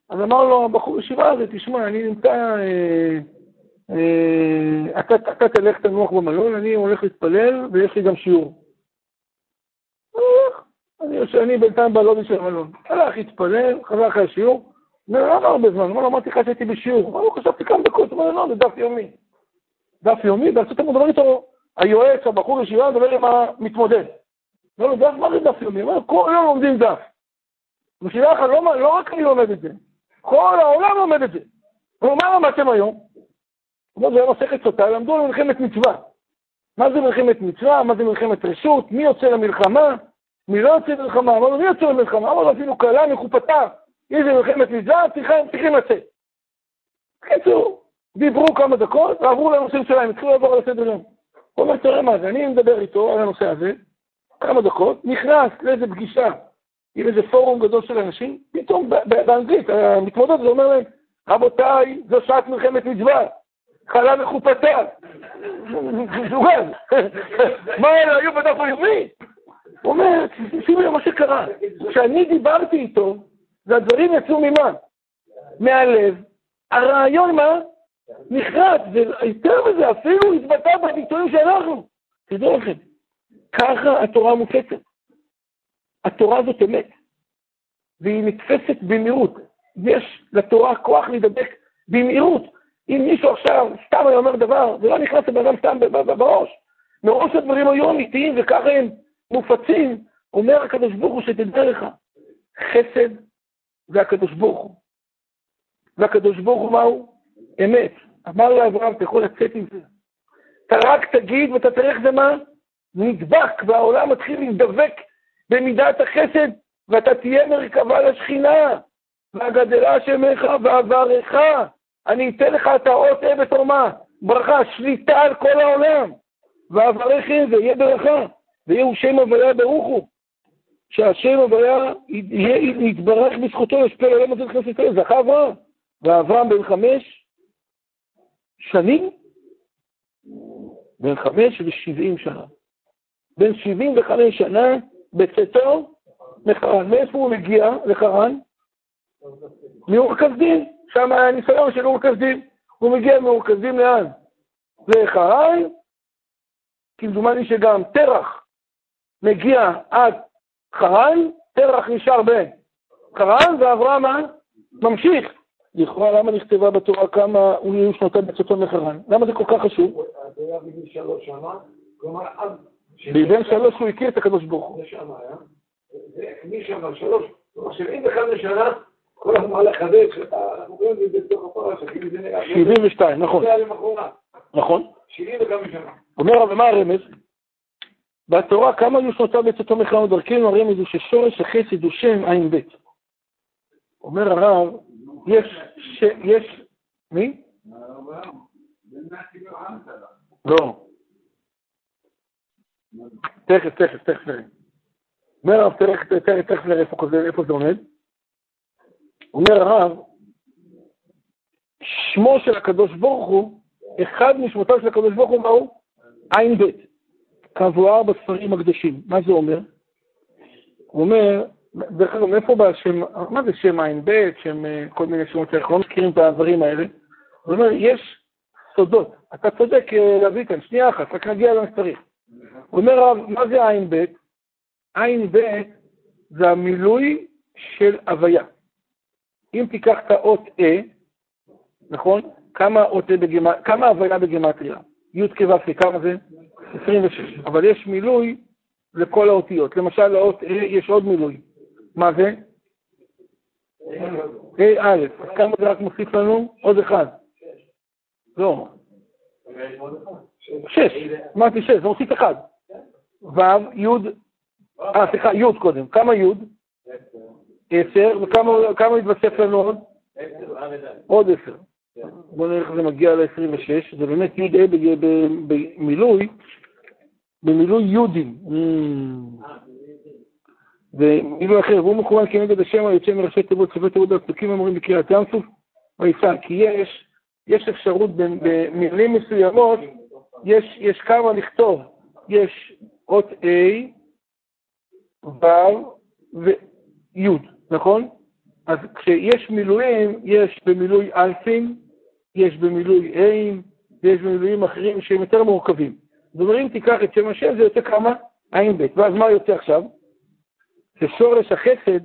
S1: אז אמר לו הבחור ישיבה הזה, תשמע, אני נמצא, אה, אתה, אתה תלך תנוח במלון, אני הולך להתפלל ויש לי גם שיעור. אני, אני בינתיים בלובי של המלון. הלך, התפלל, חזר אחרי השיעור, אומר, למה הרבה זמן? אמר אמרתי לך שהייתי בשיעור. אמר לו, חשבתי כמה דקות. אמר לא, זה דף יומי. דף יומי, בארצות הברית מדבר איתו היועץ, הבחור ישיבה, מדבר עם המתמודד. אמר לו, דף, מה זה דף יומי? אמר, כל יום לומדים דף. בשבילה אחת, לא, לא רק אני לומד את זה, כל העולם לומד את זה. הוא אומר, מה למדתם היום? אומר, זה מסכת סוטה, למדו על מלחמת מצווה. מה זה מלחמת מצווה? מה זה מלחמת רשות? מי יוצא למלחמה? מי לא יוצא למלחמה? אמר לו, מי יוצא למלחמה? אמר לו, אפילו כלה מחופתה, איזה מלחמת מצווה, צריכים לצאת. בקיצור, דיברו כמה דקות, ועברו לנושאים שלהם, התחילו לעבור על הסדר יום. הוא אומר, תראה מה זה, אני מדבר איתו על הנושא הזה, כמה דקות, נכנס לאיזה פגישה עם איזה פורום גדול של אנשים, פתאום באנגלית, המתמודד הזה אומר להם, רבותיי, זו שעת מלחמת מצווה, חלה מחופתה. זוגל. מה אלה היו בדף היומי? הוא אומר, שימו לב מה שקרה, כשאני דיברתי איתו, והדברים יצאו ממה? מהלב. הרעיון מה? נחרט, ויותר מזה, אפילו התבטא בביטויים שאנחנו. תדעו לכם, ככה התורה מופצת. התורה זאת אמת, והיא נתפסת במהירות. יש לתורה כוח להידבק במהירות. אם מישהו עכשיו סתם היה אומר דבר, זה לא נכנס לבן אדם סתם בראש. מראש הדברים היו אמיתיים וככה הם מופצים, אומר הקדוש ברוך הוא שתדע לך, חסד זה הקדוש ברוך הוא. והקדוש ברוך הוא מהו? אמת. אמר לאברהם, אתה יכול לצאת עם זה. אתה רק תגיד ואתה תראה איך זה מה? נדבק, והעולם מתחיל להידבק במידת החסד, ואתה תהיה מרכבה לשכינה, והגדלה שמך ואברך. אני אתן לך את האות ה' בתור מה? ברכה, שליטה על כל העולם. ואברך זה יהיה ברכה, ויהיו שם הוויה ברוך הוא. שהשם הוויה יתברך בזכותו, ישפיע על העולם הזה לכנסת ישראל. זכה אברהם. ואברהם בן חמש שנים, בן חמש ושבעים שנה. בן שבעים וחמש שנה בצאתו לחרן. מאיפה הוא מגיע לחרן? מאור כסדין. שם היה ניסיון של אור כסדין. הוא מגיע מאור כסדין לאן? לחרן, כמדומני שגם תרח מגיע עד חרן, תרח נשאר בחרן, ואברהם ממשיך. לכאורה למה נכתבה בתורה כמה הוא יהיו שנותיו בצאתו מחרן? למה זה כל כך חשוב? בבן שלוש הוא הכיר את הקדוש ברוך הוא.
S7: משם שלוש, שבעים וחמש שנה, כל הזמן לחדש, אנחנו רואים את זה בתוך הפרשה, כאילו זה נראה...
S1: שבעים ושתיים, נכון.
S7: זה היה למחרת.
S1: נכון.
S7: שבעים וחמש שנה.
S1: אומר ומה הרמז? בתורה כמה היו שנותיו בצאתו מחרן ודרכנו הרמז הוא ששורש החסד הוא שם עין בית. אומר הרב, יש, ש... יש, מי? לא. תכף, תכף, תכף נראה. אומר הרב, תכף נראה איפה זה עומד. אומר הרב, שמו של הקדוש ברוך הוא, אחד משמותיו של הקדוש ברוך הוא, מהו? עין בית, כמבואר בספרים הקדושים. מה זה אומר? הוא אומר, דרך אגב, מאיפה בא השם, מה זה שם עין בית, שם אה, כל מיני שמות שאנחנו לא מכירים את הדברים האלה? הוא אומר, יש סודות. אתה צודק אה, להביא כאן, שנייה אחת, רק נגיע למה שצריך. הוא אומר, מה זה עין בית? עין בית זה המילוי של הוויה. אם תיקח את האות אה, נכון? כמה אות אה בגימטריה, כמה הוויה בגימטריה? י' כו' כמה זה? 26. אבל יש מילוי לכל האותיות. למשל, לאות אה יש עוד מילוי. מה זה? ה' א', אז כמה זה רק מוסיף לנו? עוד אחד. לא. שש, אמרתי שש, זה מוסיף אחד. ו', י', אה, סליחה, י' קודם. כמה י'? עשר, וכמה התווסף לנו עוד? עוד עשר. בואו נראה איך זה מגיע ל-26, זה באמת י' במילוי, במילוי יודים. ומילוי אחר, והוא מכוון כנגד השם היוצא מראשי תיבות, סופי תיבות והפסוקים אומרים בקריאת ים סוף ויסע, כי יש, יש אפשרות במילים מסוימות, יש, יש כמה לכתוב, יש אות A, ו' וי', נכון? אז כשיש מילואים, יש במילוי אלפים, יש במילוי איים, ויש במילואים אחרים שהם יותר מורכבים. זאת אומרת, אם תיקח את שם השם, זה יוצא כמה? עין ב', ואז מה יוצא עכשיו? ששורש החסד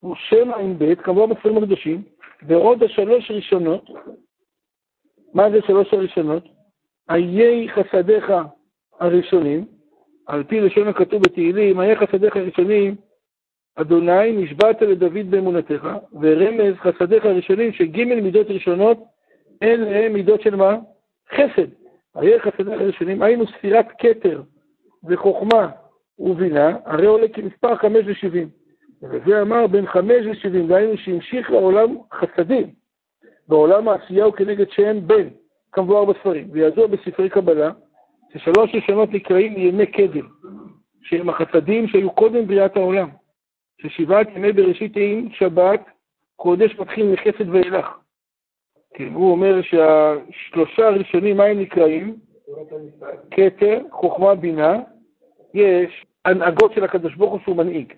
S1: הוא שם עין ב', כמובן בספרים הקדושים, ועוד השלוש ראשונות, מה זה שלוש הראשונות? איי חסדיך הראשונים, על פי לשון הכתוב בתהילים, איי חסדיך הראשונים, אדוני נשבעת לדוד באמונתך, ורמז חסדיך הראשונים, שג' מידות ראשונות, אלה מידות של מה? חסד. איי חסדיך הראשונים, היינו ספירת כתר וחוכמה ובינה, הרי עולה כמספר חמש ושבעים. וזה אמר בין חמש ושבעים, דהיינו שהמשיך לעולם חסדים. בעולם העשייה הוא כנגד שם בן, כמבואר בספרים. וידוע בספרי קבלה, ששלוש ראשונות נקראים ימי קדם, שהם החסדים שהיו קודם בריאת העולם. ששבעת ימי בראשית עם שבת, קודש מתחיל מחסד ואילך. כן, הוא אומר שהשלושה הראשונים, מה הם נקראים? כתר, חוכמה, בינה, יש הנהגות של הקדוש ברוך הוא שהוא מנהיג.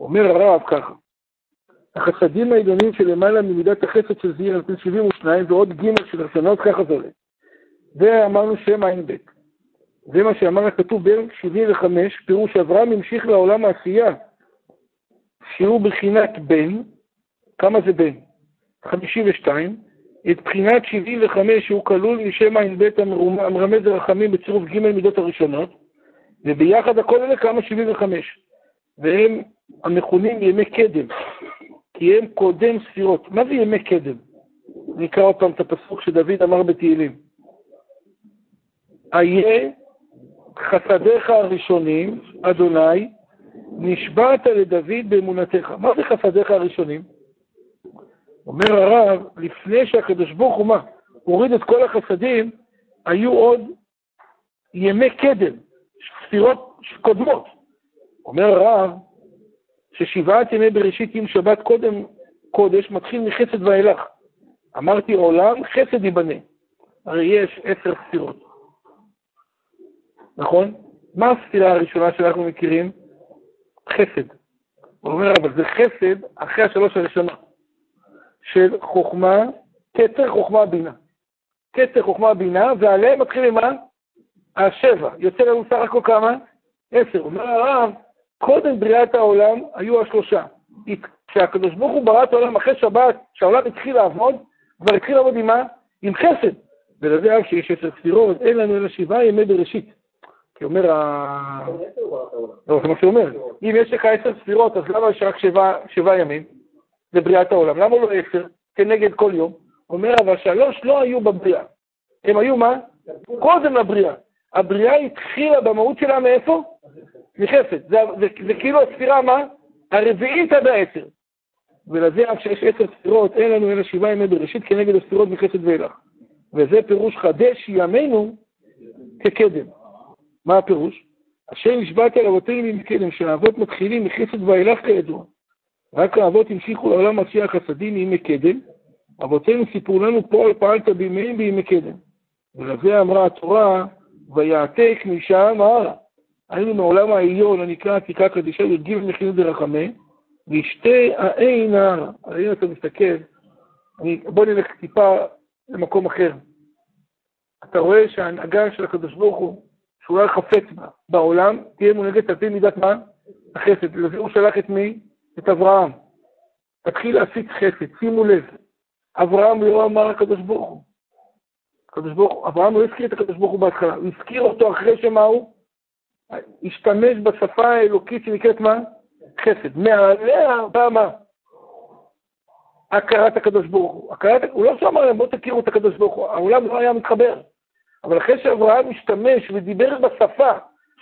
S1: אומר הרב ככה, החסדים העליונים שלמעלה ממידת החסד של זעיר על 72 ועוד ג' של רצונות, ככה זה עולה. ואמרנו שם עין ב'. זה מה שאמר הכתוב בערך 75, פירוש אברהם המשיך לעולם העשייה, שהוא בחינת בן, כמה זה בן? 52, את בחינת 75 שהוא כלול משם עין ב' המרמז לרחמים בצירוף ג' מידות הראשונות, וביחד הכל אלה כמה 75, והם המכונים ימי קדם, כי הם קודם ספירות. מה זה ימי קדם? נקרא עוד פעם את הפסוק שדוד אמר בתהילים. איה חסדיך הראשונים, אדוני, נשבעת לדוד באמונתך. מה זה חסדיך הראשונים? אומר הרב, לפני שהקדוש ברוך הוא מה? הוריד את כל החסדים, היו עוד ימי קדם, ספירות קודמות. אומר הרב, ששבעת ימי בראשית עם שבת קודם קודש מתחיל מחסד ואילך. אמרתי עולם, חסד ייבנה. הרי יש עשר ספירות. נכון? מה הספירה הראשונה שאנחנו מכירים? חסד. הוא אומר, אבל זה חסד אחרי השלוש הראשונות. של חוכמה, כתר חוכמה בינה. כתר חוכמה בינה, ועליהם מתחילים מה? השבע. יוצא לנו סך הכל כמה? עשר. אומר הרב, קודם בריאת העולם היו השלושה. כשהקדוש ברוך הוא ברא את העולם אחרי שבת, כשהעולם התחיל לעבוד, כבר התחיל לעבוד עם מה? עם חסד. ולזה אב שיש עשר ספירות, אין לנו אלא שבעה ימי בראשית. כי אומר ה... לא, זה מה שהוא אומר. אם יש לך עשר ספירות, אז למה יש רק שבעה ימים לבריאת העולם? למה לא עשר? כנגד כל יום. אומר, אבל שלוש לא היו בבריאה. הם היו מה? קודם לבריאה. הבריאה התחילה במהות שלה מאיפה? מחסד. זה, זה, זה כאילו הספירה מה? הרביעית עד העשר. ולזה אף שיש עשר ספירות, אין לנו אלא שבעה ימי בראשית כנגד הספירות מחסד ואילך. וזה פירוש חדש ימינו כקדם. מה הפירוש? אשר נשבעתי על אבותינו ממקדם, שהאבות מתחילים מחסד ואילך כידוע. רק האבות המשיכו לעולם עשי החסדים מימי קדם, אבותינו סיפרו לנו פועל פעלת בימיהם בימי קדם. ולזה אמרה התורה, ויעתק משם הלאה. היינו מעולם העליון הנקרא עתיקה קדישה י"ג מכינות דרחמי, וישתי העין נהר. אם אתה מסתכל, אני, בוא נלך טיפה למקום אחר. אתה רואה שההנהגה של הקדוש ברוך הוא, שהוא היה חפץ בה, בעולם, תהיה מונהגת על פי מידת מה? החסד. לזה הוא שלח את מי? את אברהם. תתחיל להפיץ חסד, שימו לב. אברהם לא אמר הקדוש ברוך הוא. הקדוש ברוך הוא, אברהם לא הזכיר את הקדוש ברוך הוא בהתחלה, הוא הזכיר אותו אחרי שמה הוא? השתמש בשפה האלוקית שנקראת מה? חסד. מעליה בא מה? הכרת הקדוש ברוך הוא. הכרת, הוא לא שאמר להם בואו תכירו את הקדוש ברוך הוא, העולם לא היה מתחבר. אבל אחרי שאברהם השתמש ודיבר בשפה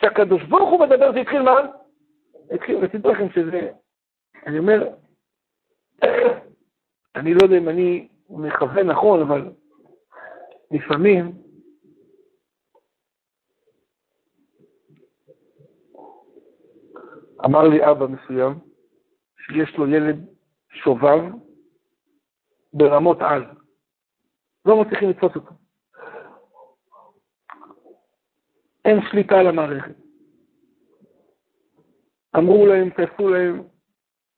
S1: שהקדוש ברוך הוא מדבר, זה התחיל מה? התחיל, רציתי לכם שזה, אני אומר, אני לא יודע אם אני מכוון נכון, אבל לפעמים אמר לי אבא מסוים שיש לו ילד שובב ברמות על. לא מצליחים לתפוס אותו. אין שליטה על המערכת. אמרו להם, תעשו להם,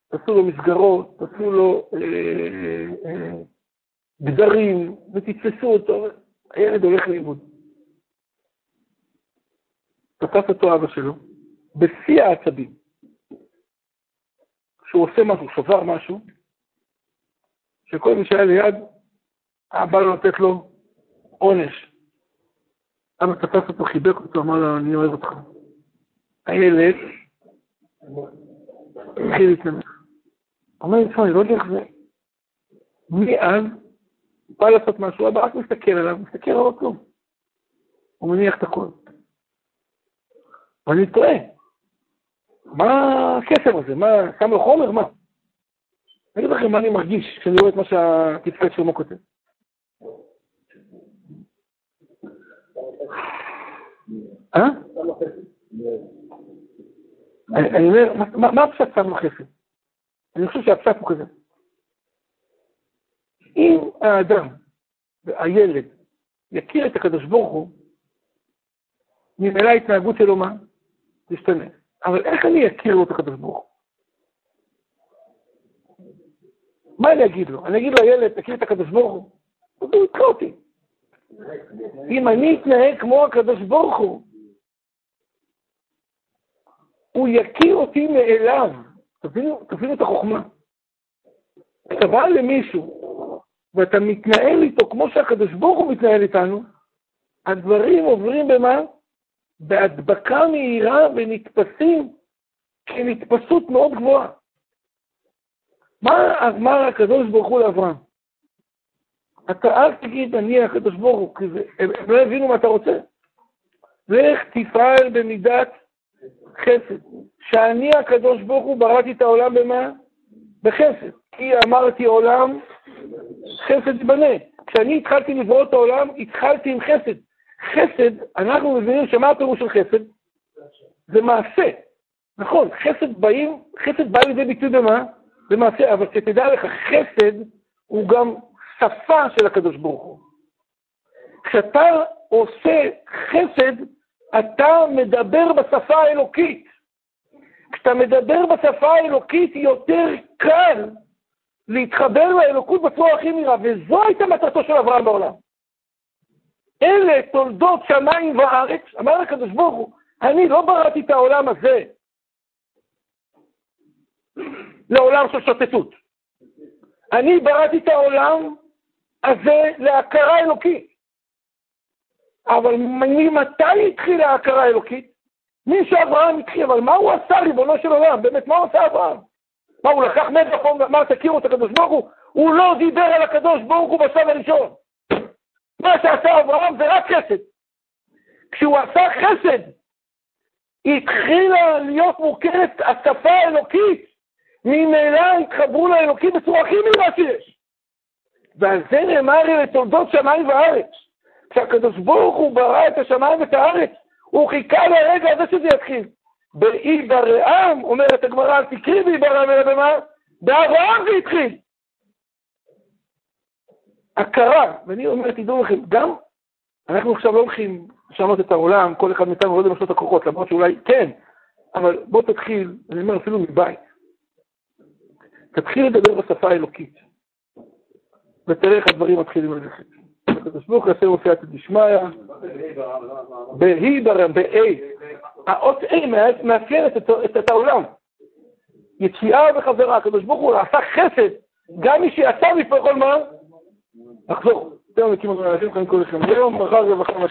S1: תעשו לו מסגרות, תעשו לו אה, אה, גדרים, ותתפסו אותו, הילד הולך לאיבוד. תפס אותו אבא שלו, בשיא העצבים. שהוא עושה משהו, שבר משהו, שכל מי שהיה ליד, היה בא לו לתת לו עונש. אבא תפס אותו, חיבק אותו, אמר לו, אני אוהב אותך. הילד התחיל להתנמך. אומר לי, אני לא יודע איך זה. מאז, בא לעשות משהו, אבא רק מסתכל עליו, מסתכל עליו כלום. הוא מניח את הכל. ואני טועה. מה הקסם הזה? מה, שם לו חומר? מה? אני אגיד לכם מה אני מרגיש כשאני רואה את מה שהתפקד שלמה כותב. אה? אני אומר, מה הפשט שם לחסד? אני חושב שהפשט הוא כזה. אם האדם, הילד, יכיר את הקדוש ברוך הוא, ממילא ההתנהגות שלו מה? תשתנה. אבל איך אני אכיר לו את הקדוש ברוך הוא? מה אני אגיד לו? אני אגיד לילד, תכיר את הקדוש ברוך הוא? אז הוא יקרא אותי. אם אני אתנהג כמו הקדוש ברוך הוא, הוא יכיר אותי מאליו. תבינו, תבינו את החוכמה. אתה בא למישהו ואתה מתנהל איתו כמו שהקדוש ברוך הוא מתנהל איתנו, הדברים עוברים במה? בהדבקה מהירה ונתפסים כנתפסות מאוד גבוהה. מה אמר הקדוש ברוך הוא לאברהם? אתה אל תגיד אני הקדוש ברוך הוא, כי זה, הם, הם לא הבינו מה אתה רוצה. לך תפעל במידת חסד. שאני הקדוש ברוך הוא בראתי את העולם במה? בחסד. כי אמרתי עולם חסד ייבנה. כשאני התחלתי לברוא את העולם, התחלתי עם חסד. חסד, אנחנו מבינים שמה הפירוש של חסד? זה מעשה. נכון, חסד באים, חסד בא לידי ביטוי במה? במעשה, אבל שתדע לך, חסד הוא גם שפה של הקדוש ברוך הוא. כשאתה עושה חסד, אתה מדבר בשפה האלוקית. כשאתה מדבר בשפה האלוקית, יותר קל להתחבר לאלוקות בצורה הכי מהירה, וזו הייתה מטרתו של אברהם בעולם. אלה תולדות שמיים וארץ, אמר הקדוש ברוך הוא, אני לא בראתי את העולם הזה לעולם של שוטטות. אני בראתי את העולם הזה להכרה אלוקית. אבל ממתי התחילה ההכרה האלוקית? מי שאברהם התחיל, אבל מה הוא עשה, ריבונו של עולם? באמת, מה עשה אברהם? מה, הוא לקח מגפון ואמר, תכירו את הקדוש ברוך הוא? הוא לא דיבר על הקדוש ברוך הוא בשלב הראשון. מה שעשה אברהם זה רק חסד. כשהוא עשה חסד, התחילה להיות מוכרת השפה האלוקית. ממילא התחברו לאלוקים בצורה הכי מהירה שיש. ועל זה נאמר לתולדות שמיים וארץ. כשהקדוש ברוך הוא ברא את השמיים ואת הארץ, הוא חיכה לרגע הזה שזה יתחיל. באי ברעם, אומרת הגמרא, אל תקרי באי ברעם, אלא במה? באברהם זה התחיל. הכרה, ואני אומר, תדעו לכם, גם אנחנו עכשיו לא הולכים לשנות את העולם, כל אחד מאיתנו לא יודע לעשות הכוחות, למרות שאולי כן, אבל בוא תתחיל, אני אומר אפילו מבית, תתחיל לדבר בשפה האלוקית, ותראה איך הדברים מתחילים ללכת. הקדוש ברוך הוא יעשה מופיעתא דשמיא, בהי ברם, ב-A. האות A מאפיינת את העולם. יציאה וחזרה, הקדוש ברוך הוא עשה חסד, גם מי שיצא מפה יכול מה? לחזור. זהו, נקים אותנו, לכם כל לכם. היום, מחר, רווחה, מה.